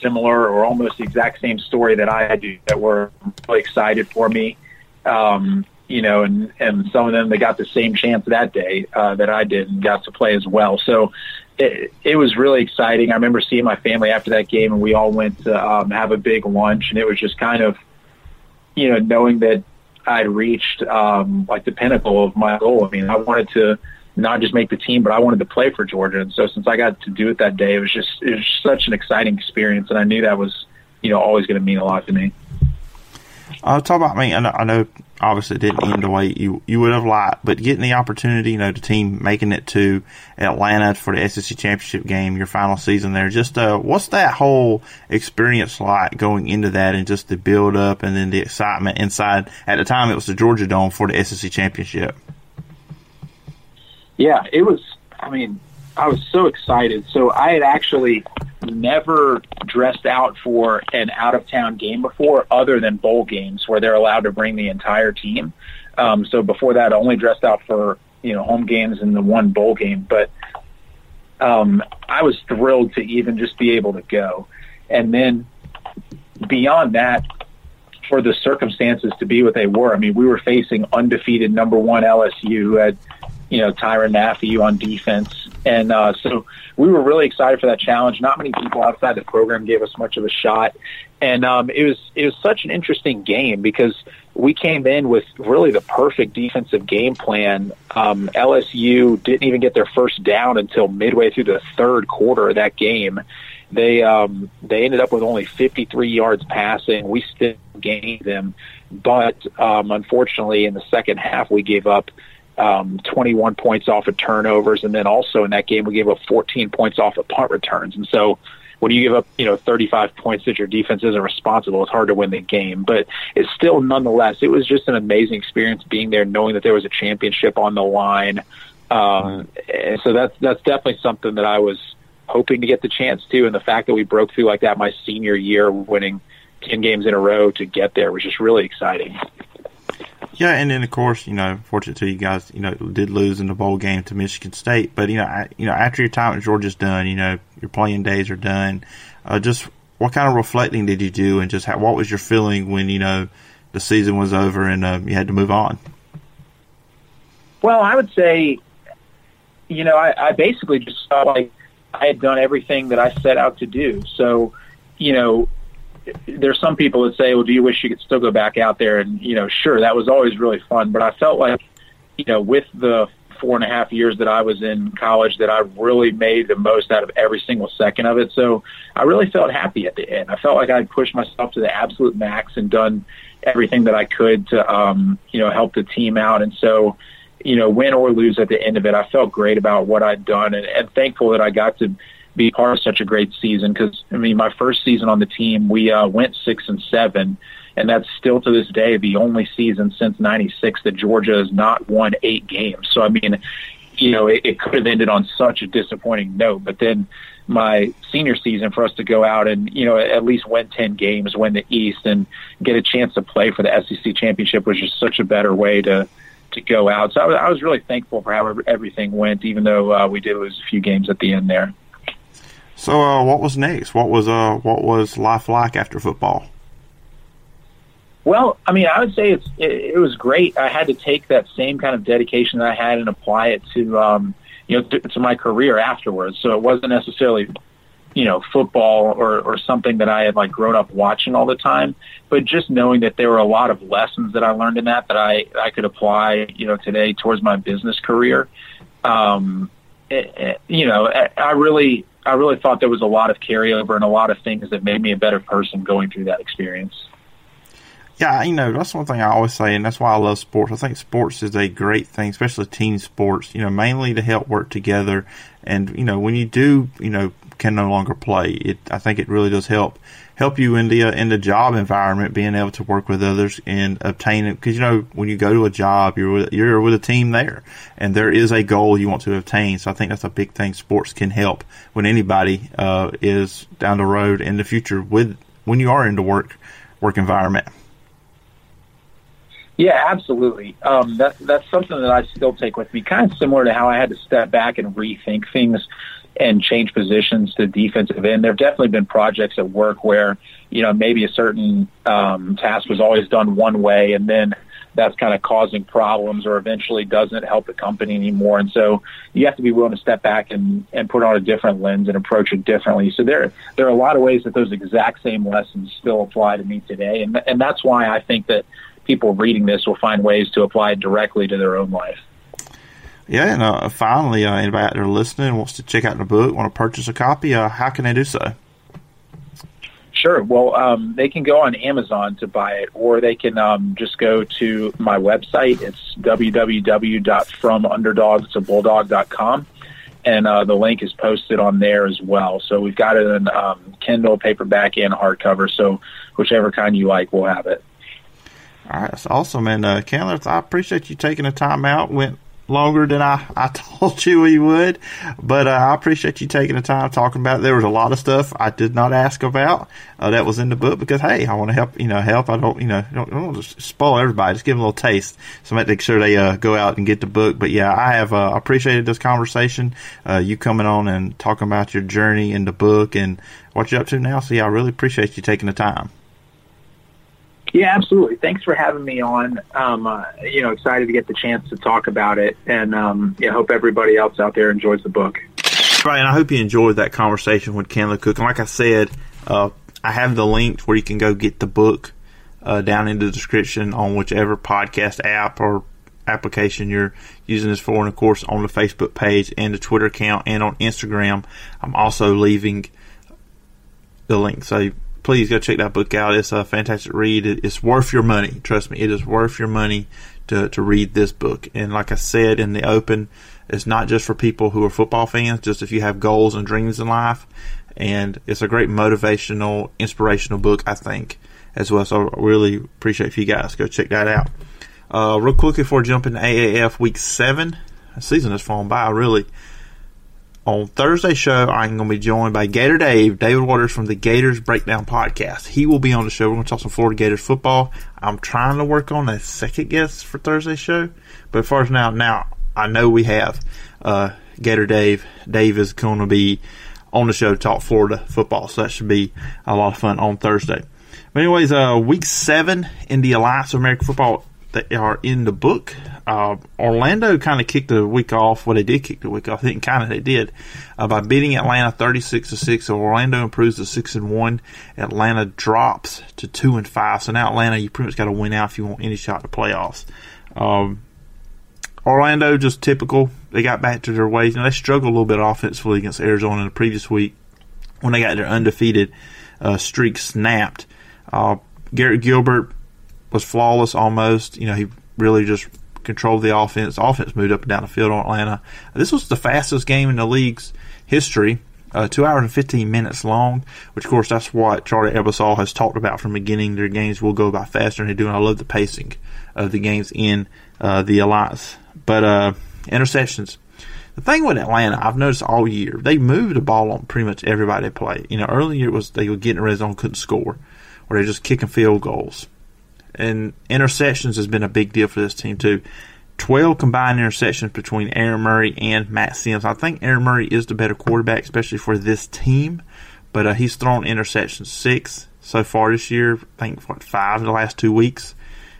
[SPEAKER 3] similar or almost the exact same story that I had that were really excited for me. Um, you know, and and some of them they got the same chance that day uh, that I did and got to play as well. So it, it was really exciting. I remember seeing my family after that game, and we all went to um, have a big lunch, and it was just kind of, you know, knowing that I'd reached um, like the pinnacle of my goal. I mean, I wanted to not just make the team, but I wanted to play for Georgia, and so since I got to do it that day, it was just it was such an exciting experience, and I knew that was you know always going to mean a lot to me.
[SPEAKER 2] Uh, talk about me. I know obviously it didn't end the way you, you would have liked, but getting the opportunity, you know, the team making it to Atlanta for the SEC championship game, your final season there, just, uh, what's that whole experience like going into that and just the build up and then the excitement inside? At the time, it was the Georgia Dome for the SEC championship.
[SPEAKER 3] Yeah, it was, I mean, I was so excited. So I had actually never dressed out for an out of town game before, other than bowl games where they're allowed to bring the entire team. Um, so before that, I only dressed out for you know home games and the one bowl game. But um, I was thrilled to even just be able to go, and then beyond that, for the circumstances to be what they were. I mean, we were facing undefeated number one LSU who had you know, Tyrann Mathieu on defense. And uh, so we were really excited for that challenge. Not many people outside the program gave us much of a shot. And um, it was it was such an interesting game because we came in with really the perfect defensive game plan. Um, LSU didn't even get their first down until midway through the third quarter of that game. They um, they ended up with only 53 yards passing. We still gained them, but um, unfortunately, in the second half, we gave up um, 21 points off of turnovers, and then also in that game we gave up 14 points off of punt returns. And so when you give up, you know, 35 points that your defense isn't responsible, it's hard to win the game. But it's still, nonetheless, it was just an amazing experience being there, knowing that there was a championship on the line. Um, and so that's that's definitely something that I was hoping to get the chance to, and the fact that we broke through like that my senior year, winning 10 games in a row to get there was just really exciting.
[SPEAKER 2] Yeah, and then of course, you know, fortunately, you guys, you know, did lose in the bowl game to Michigan State. But you know, I, you know, after your time at Georgia's done, you know, your playing days are done. Uh, just what kind of reflecting did you do, and just how, what was your feeling when you know the season was over and uh, you had to move on?
[SPEAKER 3] Well, I would say, you know, I, I basically just felt like I had done everything that I set out to do. So, you know, there's some people that say, well, do you wish you could still go back out there? And, you know, sure, that was always really fun. But I felt like, you know, with the four and a half years that I was in college that I really made the most out of every single second of it. So I really felt happy at the end. I felt like I'd pushed myself to the absolute max and done everything that I could to, um, you know, help the team out. And so, you know, win or lose at the end of it, I felt great about what I'd done and, and thankful that I got to be part of such a great season because I mean my first season on the team we uh, went six and seven, and that's still to this day the only season since '96 that Georgia has not won eight games. So I mean, you know, it, it could have ended on such a disappointing note, but then my senior season for us to go out and you know at least win 10 games win the east and get a chance to play for the sec championship was just such a better way to to go out so i was, I was really thankful for how everything went even though uh, we did lose a few games at the end there
[SPEAKER 2] so, uh, what was next? What was uh, what was life like after football?
[SPEAKER 3] Well, I mean, I would say it's it, it was great. I had to take that same kind of dedication that I had and apply it to um, you know to, to my career afterwards. So it wasn't necessarily you know football or or something that I had like grown up watching all the time, but just knowing that there were a lot of lessons that I learned in that that I I could apply you know today towards my business career. Um, it, it, you know, I, I really I really thought there was a lot of carryover and a lot of things that made me a better person going through that experience.
[SPEAKER 2] Yeah, you know, that's one thing I always say, and that's why I love sports. I think sports is a great thing, especially team sports, you know, mainly to help work together. And, you know, when you do, you know, can no longer play, it, I think it really does help, help you in the, uh, in the job environment, being able to work with others and obtain it. Cause, you know, when you go to a job, you're with, you're with a team there and there is a goal you want to obtain. So I think that's a big thing sports can help when anybody, uh, is down the road in the future with, when you are in the work, work environment.
[SPEAKER 3] Yeah, absolutely. Um, that, that's something that I still take with me, kind of similar to how I had to step back and rethink things and change positions to defensive end. There have definitely been projects at work where, you know, maybe a certain um, task was always done one way and then that's kind of causing problems or eventually doesn't help the company anymore. And so you have to be willing to step back and, and put on a different lens and approach it differently. So there, there are a lot of ways that those exact same lessons still apply to me today. And, and that's why I think that people reading this will find ways to apply it directly to their own life.
[SPEAKER 2] Yeah, and uh, finally, uh, anybody out there listening wants to check out the book, want to purchase a copy, uh, how can they do so?
[SPEAKER 3] Sure. Well, um, they can go on Amazon to buy it, or they can um, just go to my website. It's www.fromunderdogtobulldog.com, and uh, the link is posted on there as well. So we've got it in um, Kindle, paperback, and hardcover. So whichever kind you like, we'll have it.
[SPEAKER 2] All right, that's awesome. And uh, Candler, I appreciate you taking the time out. Went longer than I, (laughs) I told you we would, but uh, I appreciate you taking the time talking about it. There was a lot of stuff I did not ask about uh, that was in the book because hey, I want to help. You know, help. I don't, you know, don't, don't want to spoil everybody. Just give them a little taste. So I make sure they uh, go out and get the book. But yeah, I have uh, appreciated this conversation. Uh, you coming on and talking about your journey in the book and what you're up to now. So yeah, I really appreciate you taking the time.
[SPEAKER 3] Yeah, absolutely. Thanks for having me on. Um, uh, you know, excited to get the chance to talk about it, and um, hope everybody else out there enjoys the book.
[SPEAKER 2] Right, and I hope you enjoyed that conversation with Candler Cook. And like I said, uh, I have the link where you can go get the book uh, down in the description on whichever podcast app or application you're using this for, and of course on the Facebook page and the Twitter account and on Instagram. I'm also leaving the link. So please go check that book out. It's a fantastic read. It's worth your money. Trust me, it is worth your money to, to read this book. And like I said in the open, it's not just for people who are football fans, just if you have goals and dreams in life. And it's a great motivational, inspirational book, I think, as well. So I really appreciate if you guys go check that out. Uh, real quickly before jumping to AAF week seven, the season has flown by, really on Thursday show, I'm going to be joined by Gator Dave, David Waters from the Gators Breakdown Podcast. He will be on the show. We're going to talk some Florida Gators football. I'm trying to work on a second guest for Thursday show, but as far as now, now I know we have uh, Gator Dave. Dave is going to be on the show to talk Florida football, so that should be a lot of fun on Thursday. But anyways, uh, week seven in the Alliance of American Football that are in the book. Uh, Orlando kind of kicked the week off. Well, they did kick the week off. I think kind of they did uh, by beating Atlanta thirty six to six. Orlando improves to six and one. Atlanta drops to two and five. So now Atlanta, you pretty much got to win out if you want any shot to playoffs. Um, Orlando just typical. They got back to their ways. Now they struggled a little bit offensively against Arizona in the previous week when they got their undefeated uh, streak snapped. Uh, Garrett Gilbert was flawless almost. You know, he really just controlled the offense. Offense moved up and down the field on Atlanta. This was the fastest game in the league's history. Uh, two hours and 15 minutes long, which of course that's what Charlie Ebersol has talked about from the beginning. Their games will go by faster than they do, and I love the pacing of the games in uh, the Alliance. But uh, interceptions. The thing with Atlanta, I've noticed all year, they move the ball on pretty much everybody they play. You know, earlier it was they would get in red zone, couldn't score, or they're just kicking field goals and interceptions has been a big deal for this team too. 12 combined interceptions between Aaron Murray and Matt Simms. I think Aaron Murray is the better quarterback, especially for this team, but uh, he's thrown interceptions six, so far this year. I think what five in the last two weeks,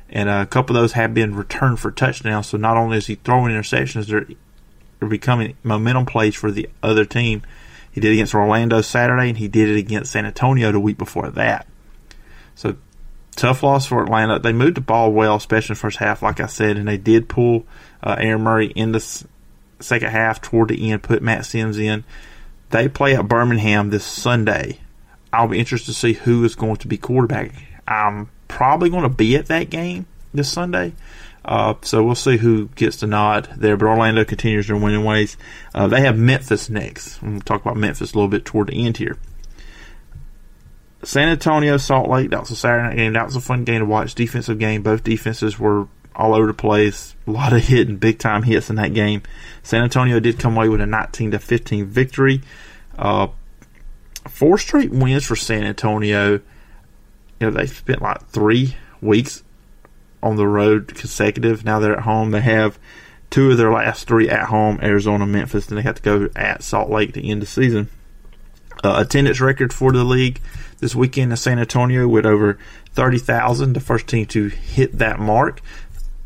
[SPEAKER 2] and a couple of those have been returned for touchdowns. So not only is he throwing interceptions, they're, they're becoming momentum plays for the other team. He did against Orlando Saturday, and he did it against San Antonio the week before that. So tough loss for Atlanta. They moved the ball well, especially in the first half, like I said, and they did pull uh, Aaron Murray in the s- second half toward the end, put Matt Simms in. They play at Birmingham this Sunday. I'll be interested to see who is going to be quarterback. I'm probably going to be at that game this Sunday. Uh, so we'll see who gets the nod there. But Orlando continues their winning ways. Uh, they have Memphis next. We'll talk about Memphis a little bit toward the end here. San Antonio, Salt Lake. That was a Saturday night game. That was a fun game to watch. Defensive game. Both defenses were all over the place. A lot of hitting, big time hits in that game. San Antonio did come away with a 19 to 15 victory. Uh, four straight wins for San Antonio. You know they spent like three weeks on the road consecutive. Now they're at home. They have two of their last three at home: Arizona, Memphis. and they have to go at Salt Lake to end the season. Uh, attendance record for the league this weekend in San Antonio with over 30,000, the first team to hit that mark.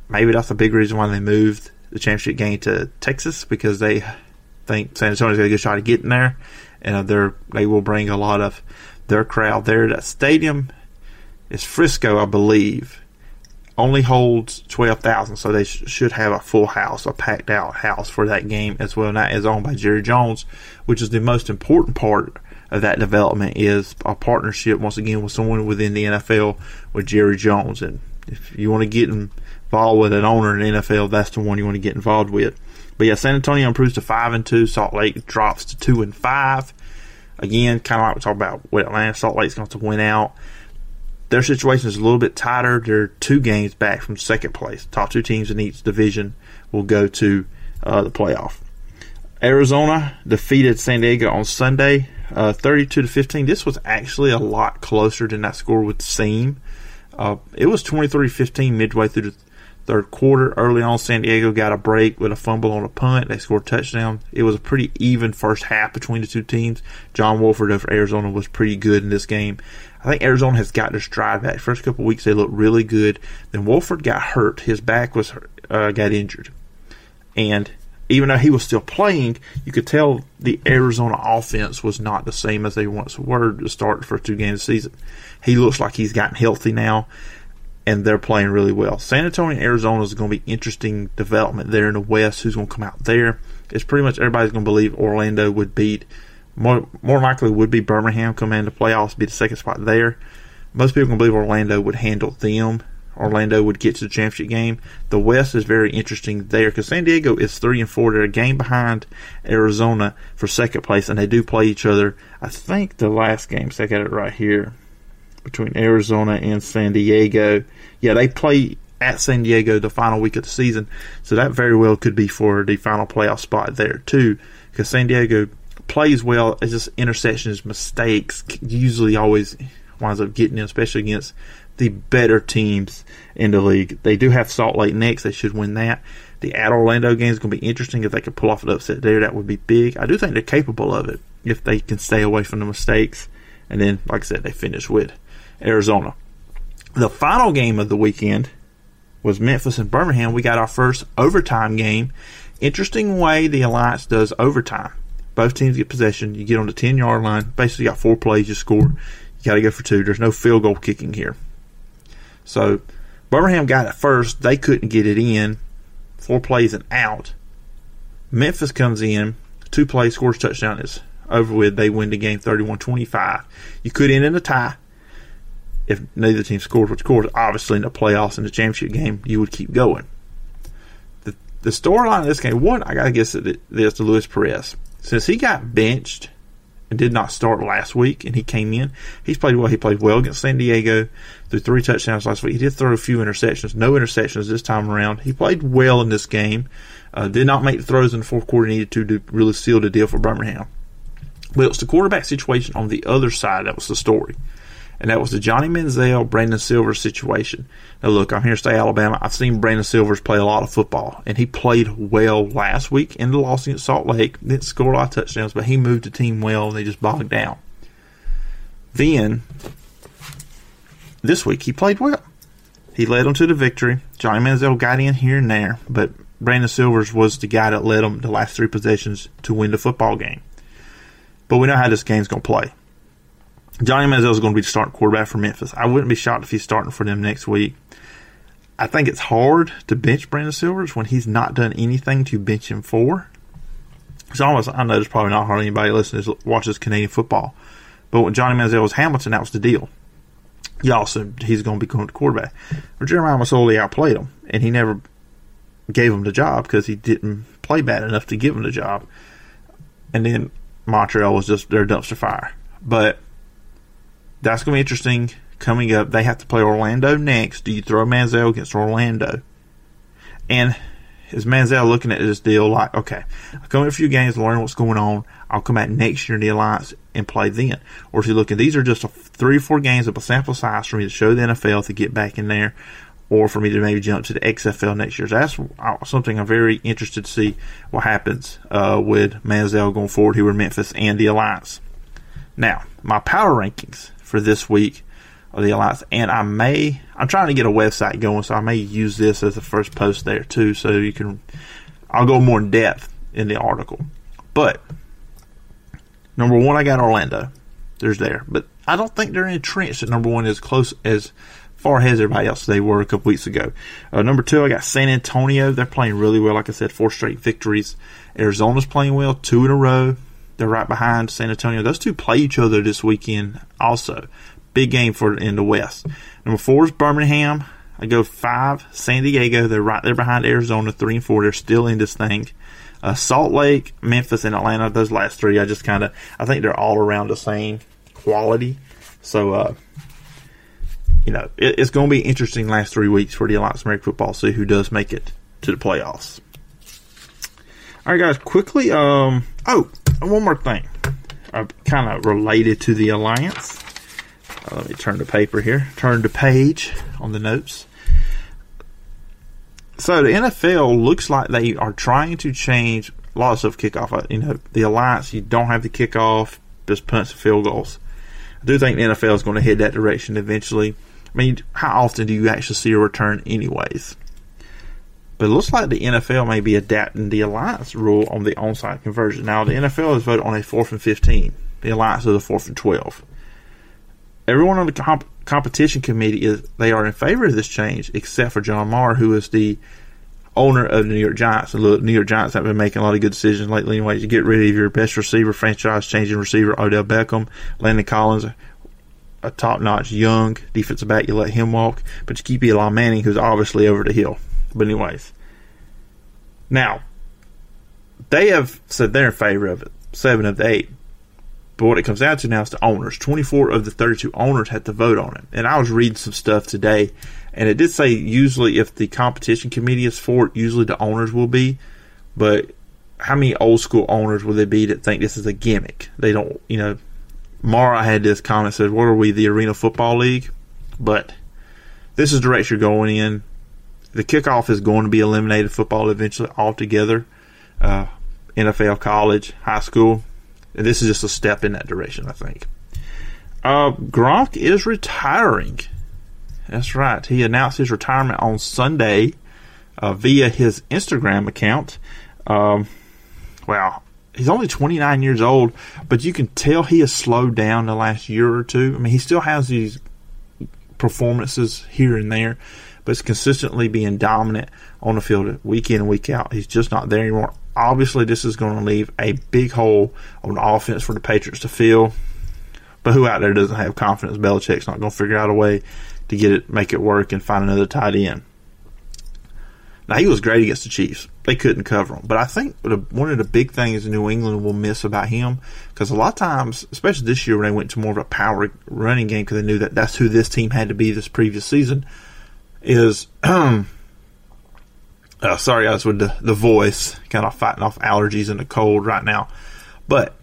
[SPEAKER 2] Maybe that's a big reason why they moved the championship game to Texas because they think San Antonio's got a good shot of getting there, and they they will bring a lot of their crowd there. That stadium is Frisco, I believe, only holds 12,000, so they sh- should have a full house, a packed out house for that game as well. And that is owned by Jerry Jones, which is the most important part of that development is a partnership once again with someone within the NFL with Jerry Jones. And if you want to get involved with an owner in the NFL, that's the one you want to get involved with. But yeah, San Antonio improves to five and two. Salt Lake drops to two and five. Again, kind of like we talked about with Atlanta, Salt Lake's going to win out. Their situation is a little bit tighter. They're two games back from second place. Top two teams in each division will go to uh, the playoff. Arizona defeated San Diego on Sunday, uh, 32 to 15. This was actually a lot closer than that score would seem. Uh, it was 23-15 midway through the third quarter. Early on, San Diego got a break with a fumble on a punt. They scored a touchdown. It was a pretty even first half between the two teams. John Wolford of Arizona was pretty good in this game. I think Arizona has got their stride back. First couple weeks they looked really good. Then Wolford got hurt. His back was uh, got injured, and even though he was still playing, you could tell the Arizona offense was not the same as they once were to start the first two games of the season. He looks like he's gotten healthy now, and they're playing really well. San Antonio, Arizona is going to be interesting development there in the West. Who's going to come out there? It's pretty much everybody's going to believe Orlando would beat. More, more likely would be Birmingham come into playoffs, be the second spot there. Most people can believe Orlando would handle them Orlando would get to the championship game. The West is very interesting there because San Diego is three and four. They're a game behind Arizona for second place, and they do play each other. I think the last game, so I got it right here, between Arizona and San Diego. Yeah, they play at San Diego the final week of the season, so that very well could be for the final playoff spot there too. Because San Diego plays well, it's just interceptions, mistakes usually always winds up getting them, especially against the better teams in the league. They do have Salt Lake next. They should win that. The at Orlando game is going to be interesting. If they could pull off an upset there, that would be big. I do think they're capable of it if they can stay away from the mistakes. And then, like I said, they finish with Arizona. The final game of the weekend was Memphis and Birmingham. We got our first overtime game. Interesting way the Alliance does overtime. Both teams get possession. You get on the 10 yard line. Basically, got four plays, you score. You got to go for two. There's no field goal kicking here. So Birmingham got it first. They couldn't get it in. Four plays and out. Memphis comes in. Two plays, scores touchdown. Is over with. They win the game 31-25. You could end in a tie if neither team. Which, of course, obviously in the playoffs and the championship game, you would keep going. The the storyline of this game. One, I got to guess this to Luis Perez since he got benched and did not start last week, and he came in. He's played well. He played well against San Diego, threw three touchdowns last week. He did throw a few interceptions, no interceptions this time around. He played well in this game. Uh, did not make the throws in the fourth quarter needed to to really seal the deal for Birmingham. But it's the quarterback situation on the other side that was the story. And that was the Johnny Manziel, Brandon Silvers situation. Now, look, I'm here to stay Alabama. I've seen Brandon Silvers play a lot of football, and he played well last week in the loss against Salt Lake. Didn't score a lot of touchdowns, but he moved the team well, and they just bogged down. Then this week he played well. He led them to the victory. Johnny Manziel got in here and there, but Brandon Silvers was the guy that led them the last three possessions to win the football game. But we know how this game's going to play. Johnny Manziel is going to be the starting quarterback for Memphis. I wouldn't be shocked if he's starting for them next week. I think it's hard to bench Brandon Silvers when he's not done anything to bench him for. It's almost, I know there's probably not hardly anybody listening that watches Canadian football. But when Johnny Manziel was Hamilton, that was the deal. Y'all said he's going to be the quarterback. But Jeremiah Masoli outplayed him, and he never gave him the job because he didn't play bad enough to give him the job. And then Montreal was just their dumpster fire. But that's going to be interesting coming up. They have to play Orlando next. Do you throw Manziel against Orlando? And is Manziel looking at this deal like, okay, I'll come in a few games, learn what's going on. I'll come back next year in the Alliance and play then. Or is he looking, these are just three or four games of a sample size for me to show the NFL to get back in there or for me to maybe jump to the XFL next year. So that's uh, something I'm very interested to see what happens uh, with Manziel going forward here with Memphis and the Alliance. Now, my power rankings for this week of the Alliance, and I may, I'm trying to get a website going, so I may use this as the first post there too, so you can, I'll go more in depth in the article. But, number one, I got Orlando. There's there. But I don't think they're entrenched at number one as close as far ahead as everybody else they were a couple weeks ago. Uh, number two, I got San Antonio. They're playing really well. Like I said, four straight victories. Arizona's playing well, two in a row. They're right behind San Antonio. Those two play each other this weekend also. Big game for in the West. Number four is Birmingham. I go five, San Diego. They're right there behind Arizona, three and four. They're still in this thing. Uh, Salt Lake, Memphis, and Atlanta. Those last three, I just kind of, I think they're all around the same quality. So, uh, you know, it, it's going to be interesting last three weeks for the Alliance American Football. See who does make it to the playoffs. All right, guys. Quickly, um, oh, one more thing, uh, kind of related to the Alliance. Uh, let me turn the paper here. Turn the page on the notes. So the NFL looks like they are trying to change lots of kickoff. Uh, you know, the Alliance, you don't have the kickoff, just punts and field goals. I do think the NFL is going to head that direction eventually. I mean, how often do you actually see a return, anyways? But it looks like the NFL may be adapting the Alliance rule on the onside conversion. Now, the NFL has voted on a fourth and 15. The Alliance is a fourth and 12. Everyone on the comp- competition committee is they are in favor of this change, except for John Mara, who is the owner of the New York Giants. Look, New York Giants have been making a lot of good decisions lately. Anyway, you get rid of your best receiver, franchise changing receiver, Odell Beckham, Landon Collins, a top notch young defensive back. You let him walk, but you keep Eli Manning, who's obviously over the hill. But anyways, now they have said they're in favor of it. Seven of the eight. But what it comes down to now is the owners. 24 of the 32 owners had to vote on it. And I was reading some stuff today, and it did say usually if the competition committee is for it, usually the owners will be. But how many old school owners will there be that think this is a gimmick? They don't, you know, Mara had this comment says, "What are we, the Arena Football League?" But this is the direction you're going in. The kickoff is going to be eliminated football eventually altogether. Uh, NFL, college, high school. And this is just a step in that direction, I think. Uh, Gronk is retiring. That's right. He announced his retirement on Sunday uh, via his Instagram account. Um, wow, he's only 29 years old, but you can tell he has slowed down the last year or two. I mean, he still has these performances here and there, but it's consistently being dominant on the field week in and week out. He's just not there anymore. Obviously, this is going to leave a big hole on offense for the Patriots to fill. But who out there doesn't have confidence Belichick's not going to figure out a way to get it, make it work, and find another tight end? Now he was great against the Chiefs. They couldn't cover him, but I think one of the big things New England will miss about him because a lot of times, especially this year when they went to more of a power running game because they knew that that's who this team had to be this previous season, is (clears throat) uh, sorry guys with the the voice kind of fighting off allergies and the cold right now, but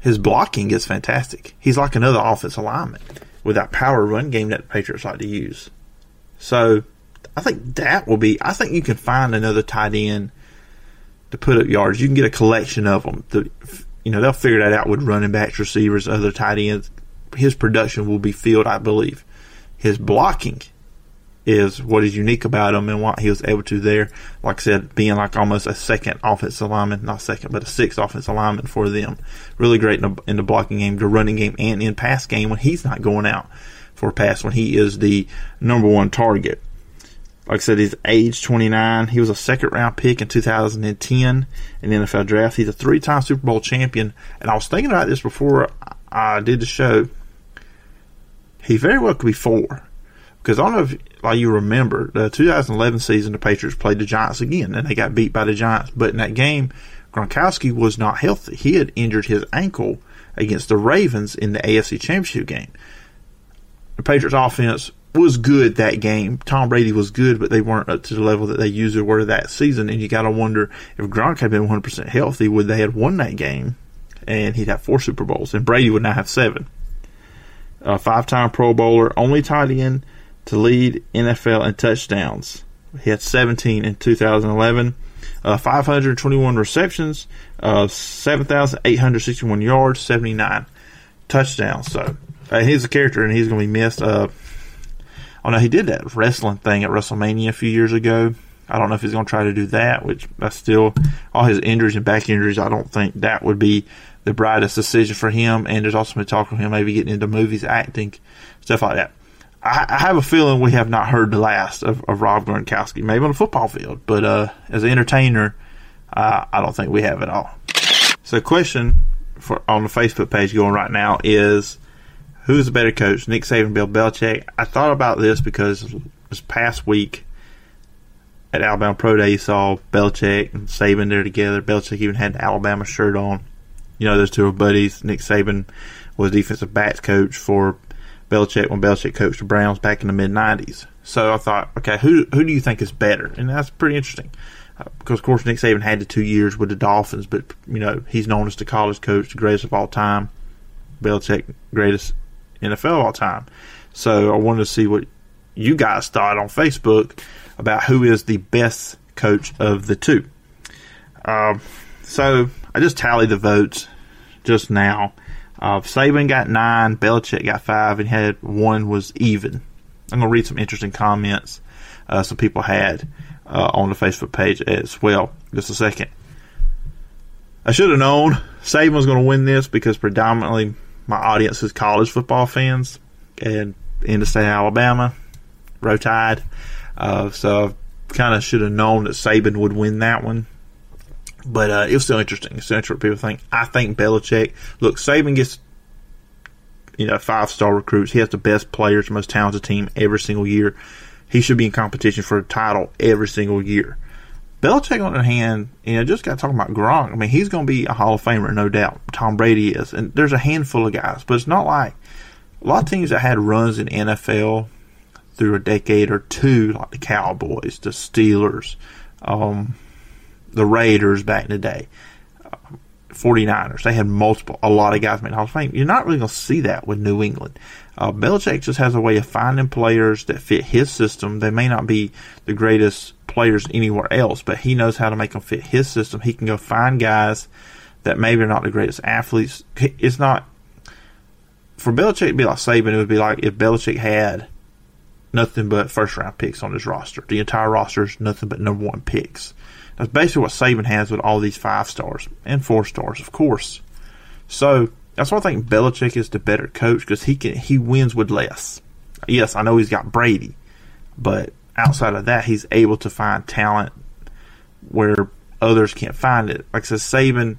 [SPEAKER 2] his blocking is fantastic. He's like another offensive lineman with that power run game that the Patriots like to use. So I think that will be. I think you can find another tight end to put up yards. You can get a collection of them. The, you know, they'll figure that out with running backs, receivers, other tight ends. his production will be filled, I believe. His blocking is what is unique about him and what he was able to there. Like I said, being like almost a second offensive lineman, not second, but a sixth offensive lineman for them. Really great in the, in the blocking game, the running game, and in pass game when he's not going out for a pass, when he is the number one target. Like I said, he's age 29. He was a second round pick in 2010 in the NFL draft. He's a three time Super Bowl champion. And I was thinking about this before I did the show. He very well could be four. Because I don't know if like you remember the 2011 season, the Patriots played the Giants again, and they got beat by the Giants. But in that game, Gronkowski was not healthy. He had injured his ankle against the Ravens in the AFC Championship game. The Patriots offense was good that game. Tom Brady was good, but they weren't up to the level that they usually were that season. And you got to wonder if Gronk had been 100% healthy, would they have won that game? And he'd have four Super Bowls, and Brady would now have seven. A five-time Pro Bowler, only tight end to lead NFL in touchdowns. He had 17 in 2011. Uh, 521 receptions, uh, 7,861 yards, 79 touchdowns. So uh, he's a character, and he's going to be missed. Uh, oh no, he did that wrestling thing at WrestleMania a few years ago. I don't know if he's going to try to do that, which I still all his injuries and back injuries. I don't think that would be the brightest decision for him. And there's also been talk of him maybe getting into movies, acting, stuff like that. I, I, have a feeling we have not heard the last of, of Rob Gronkowski, maybe on the football field, but uh, as an entertainer, uh, I don't think we have it all. So, question for on the Facebook page going right now is who's the better coach, Nick Saban, Bill Belichick? I thought about this because this past week at Alabama Pro Day, you saw Belichick and Saban there together. Belichick even had the Alabama shirt on. You know, those two are buddies. Nick Saban was defensive backs coach for Belichick when Belichick coached the Browns back in the mid '90s. So I thought, okay, who who do you think is better? And that's pretty interesting uh, because, of course, Nick Saban had the two years with the Dolphins, but you know he's known as the college coach, the greatest of all time. Belichick, greatest NFL of all time. So I wanted to see what you guys thought on Facebook about who is the best coach of the two. Um, so I just tallied the votes just now. Uh, Saban got nine, Belichick got five, and had one was even. I'm to read some interesting comments uh, some people had uh, on the Facebook page as well. Just a second. I should have known Saban was going to win this because predominantly my audience is college football fans and in the state of Alabama, Roll Tide. Uh, so I kind of should have known that Saban would win that one. But uh, it was still interesting. It's interesting what people think. I think Belichick. Look, Saban gets you know five star recruits. He has the best players, most talented team every single year. He should be in competition for a title every single year. Belichick, on the hand, you know, just got talking about Gronk. I mean, he's going to be a Hall of Famer, no doubt. Tom Brady is, and there's a handful of guys, but it's not like a lot of teams that had runs in NFL through a decade or two, like the Cowboys, the Steelers, um, the Raiders back in the day, uh, 49ers. They had multiple, a lot of guys made Hall of Fame. You're not really going to see that with New England. Uh, Belichick just has a way of finding players that fit his system. They may not be the greatest players anywhere else, but he knows how to make them fit his system. He can go find guys that maybe are not the greatest athletes. It's not for Belichick to be like Saban. It would be like if Belichick had nothing but first round picks on his roster. The entire roster is nothing but number one picks. That's basically what Saban has with all these five stars and four stars, of course. So that's why I think Belichick is the better coach because he can he wins with less. Yes, I know he's got Brady, but outside of that, he's able to find talent where others can't find it. Like I said, Saban,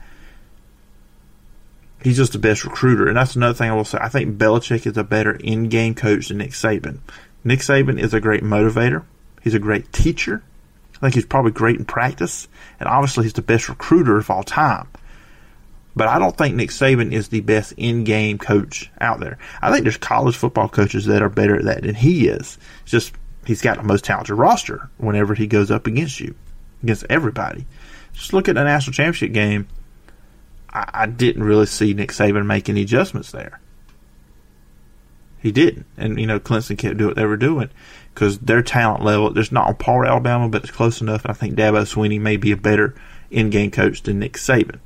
[SPEAKER 2] he's just the best recruiter, and that's another thing I will say. I think Belichick is a better in-game coach than Nick Saban. Nick Saban is a great motivator. He's a great teacher. I think he's probably great in practice, and obviously he's the best recruiter of all time. But I don't think Nick Saban is the best in-game coach out there. I think there's college football coaches that are better at that than he is. It's just he's got the most talented roster whenever he goes up against you, against everybody. Just look at the national championship game. I, I didn't really see Nick Saban make any adjustments there. He didn't, and you know Clemson kept doing what they were doing because their talent level, there's not on par with Alabama, but it's close enough. And I think Dabo Swinney may be a better in-game coach than Nick Saban.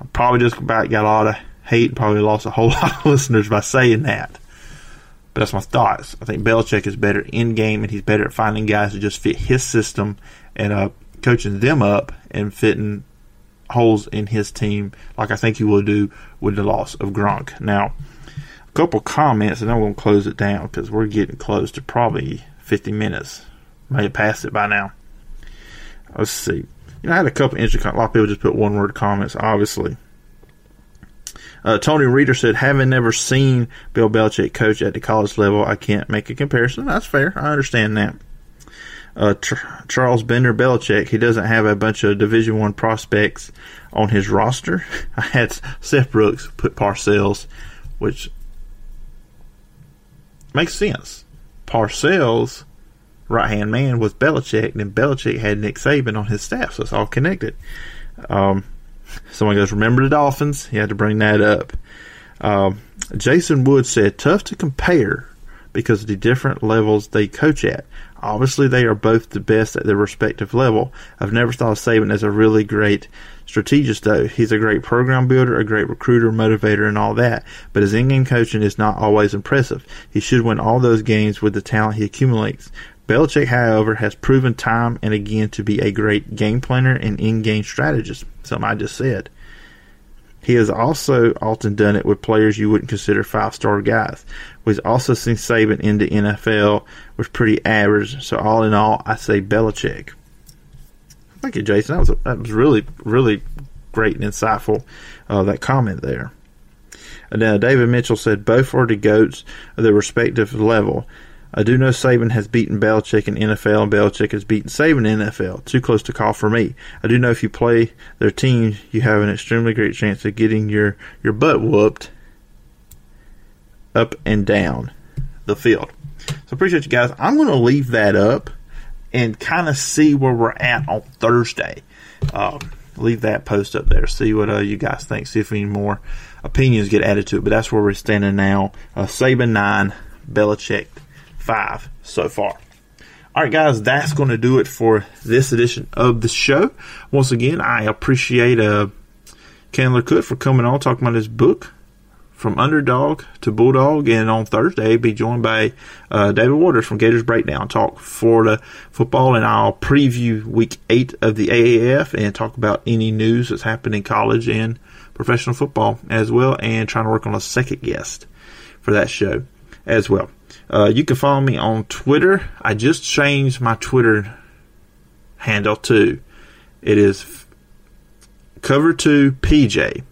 [SPEAKER 2] I probably just about got a lot of hate, and probably lost a whole (laughs) lot of listeners by saying that. But that's my thoughts. I think Belichick is better in game, and he's better at finding guys who just fit his system and uh, coaching them up and fitting holes in his team, like I think he will do with the loss of Gronk. Now, couple comments, and I'm going to close it down because we're getting close to probably 50 minutes. May have passed it by now. Let's see. You know, I had a couple interesting. A lot of people just put one word comments. Obviously, uh, Tony Reader said, having never seen Bill Belichick coach at the college level, I can't make a comparison. That's fair. I understand that. Uh, Charles Bender Belichick, he doesn't have a bunch of Division One prospects on his roster. (laughs) I had Seth Brooks put Parcells, which makes sense. Parcells, right hand man, was Belichick, and then Belichick had Nick Saban on his staff, so it's all connected. Um, Someone goes, remember the Dolphins? He had to bring that up. Um, Jason Wood said, tough to compare because of the different levels they coach at. Obviously, they are both the best at their respective level. I've never thought of Saban as a really great strategist, though. He's a great program builder, a great recruiter, motivator, and all that. But his in-game coaching is not always impressive. He should win all those games with the talent he accumulates. Belichick, however, has proven time and again to be a great game planner and in-game strategist. Something I just said. He has also often done it with players you wouldn't consider five-star guys. We've also seen Saban in the NFL was pretty average. So all in all, I say Belichick. Thank you, Jason. That was that was really really great and insightful. Uh, that comment there. And now David Mitchell said both are the goats of their respective level. I do know Saban has beaten Belichick in NFL, and Belichick has beaten Saban in NFL. Too close to call for me. I do know if you play their team, you have an extremely great chance of getting your, your butt whooped up and down the field. So appreciate you guys. I'm going to leave that up and kind of see where we're at on Thursday. Um, leave that post up there. See what uh, you guys think. See if any more opinions get added to it. But that's where we're standing now. Uh, Saban nine, Belichick five so far. All right, guys, that's going to do it for this edition of the show. Once again, I appreciate uh, Candler Cook for coming on, talking about his book, From Underdog to Bulldog. And on Thursday, be joined by uh, David Waters from Gators Breakdown, talk Florida football, and I'll preview week eight of the AAF and talk about any news that's happened in college and professional football as well, and trying to work on a second guest for that show as well. Uh, you can follow me on Twitter. I just changed my Twitter handle too. It is Cover Two PJ.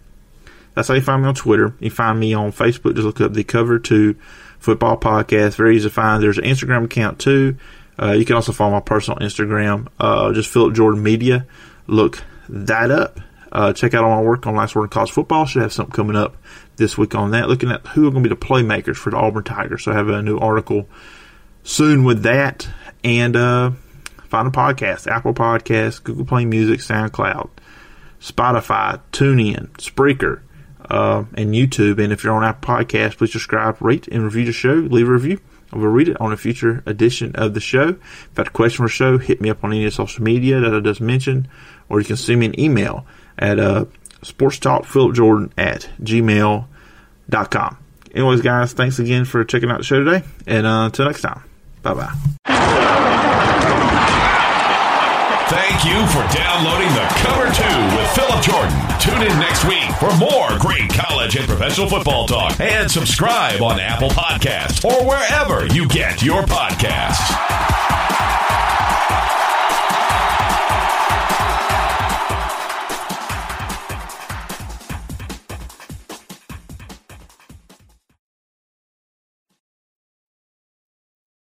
[SPEAKER 2] That's how you find me on Twitter. You find me on Facebook. Just look up the Cover Two Football Podcast. Very easy to find. There's an Instagram account too. Uh, you can also follow my personal Instagram. Uh, just Phillip Jordan Media. Look that up. Uh, check out all my work on Last Word in College Football. Should have something coming up this week on that, looking at who are going to be the playmakers for the Auburn Tigers. So I have a new article soon with that. And uh, find a podcast Apple Podcasts, Google Play Music, SoundCloud, Spotify, TuneIn, Spreaker, uh, and YouTube. And if you're on our podcast, please subscribe, rate, and review the show. Leave a review. I will read it on a future edition of the show. If you have a question for the show, hit me up on any of the social media that I just mentioned, or you can send me an email at uh, sports talk Phillip Jordan at gmail.com. Anyways, guys, thanks again for checking out the show today. And uh, until next time, bye bye.
[SPEAKER 1] Thank you for downloading the Cover 2 with Phillip Jordan. Tune in next week for more great college and professional football talk. And subscribe on Apple Podcasts or wherever you get your podcasts.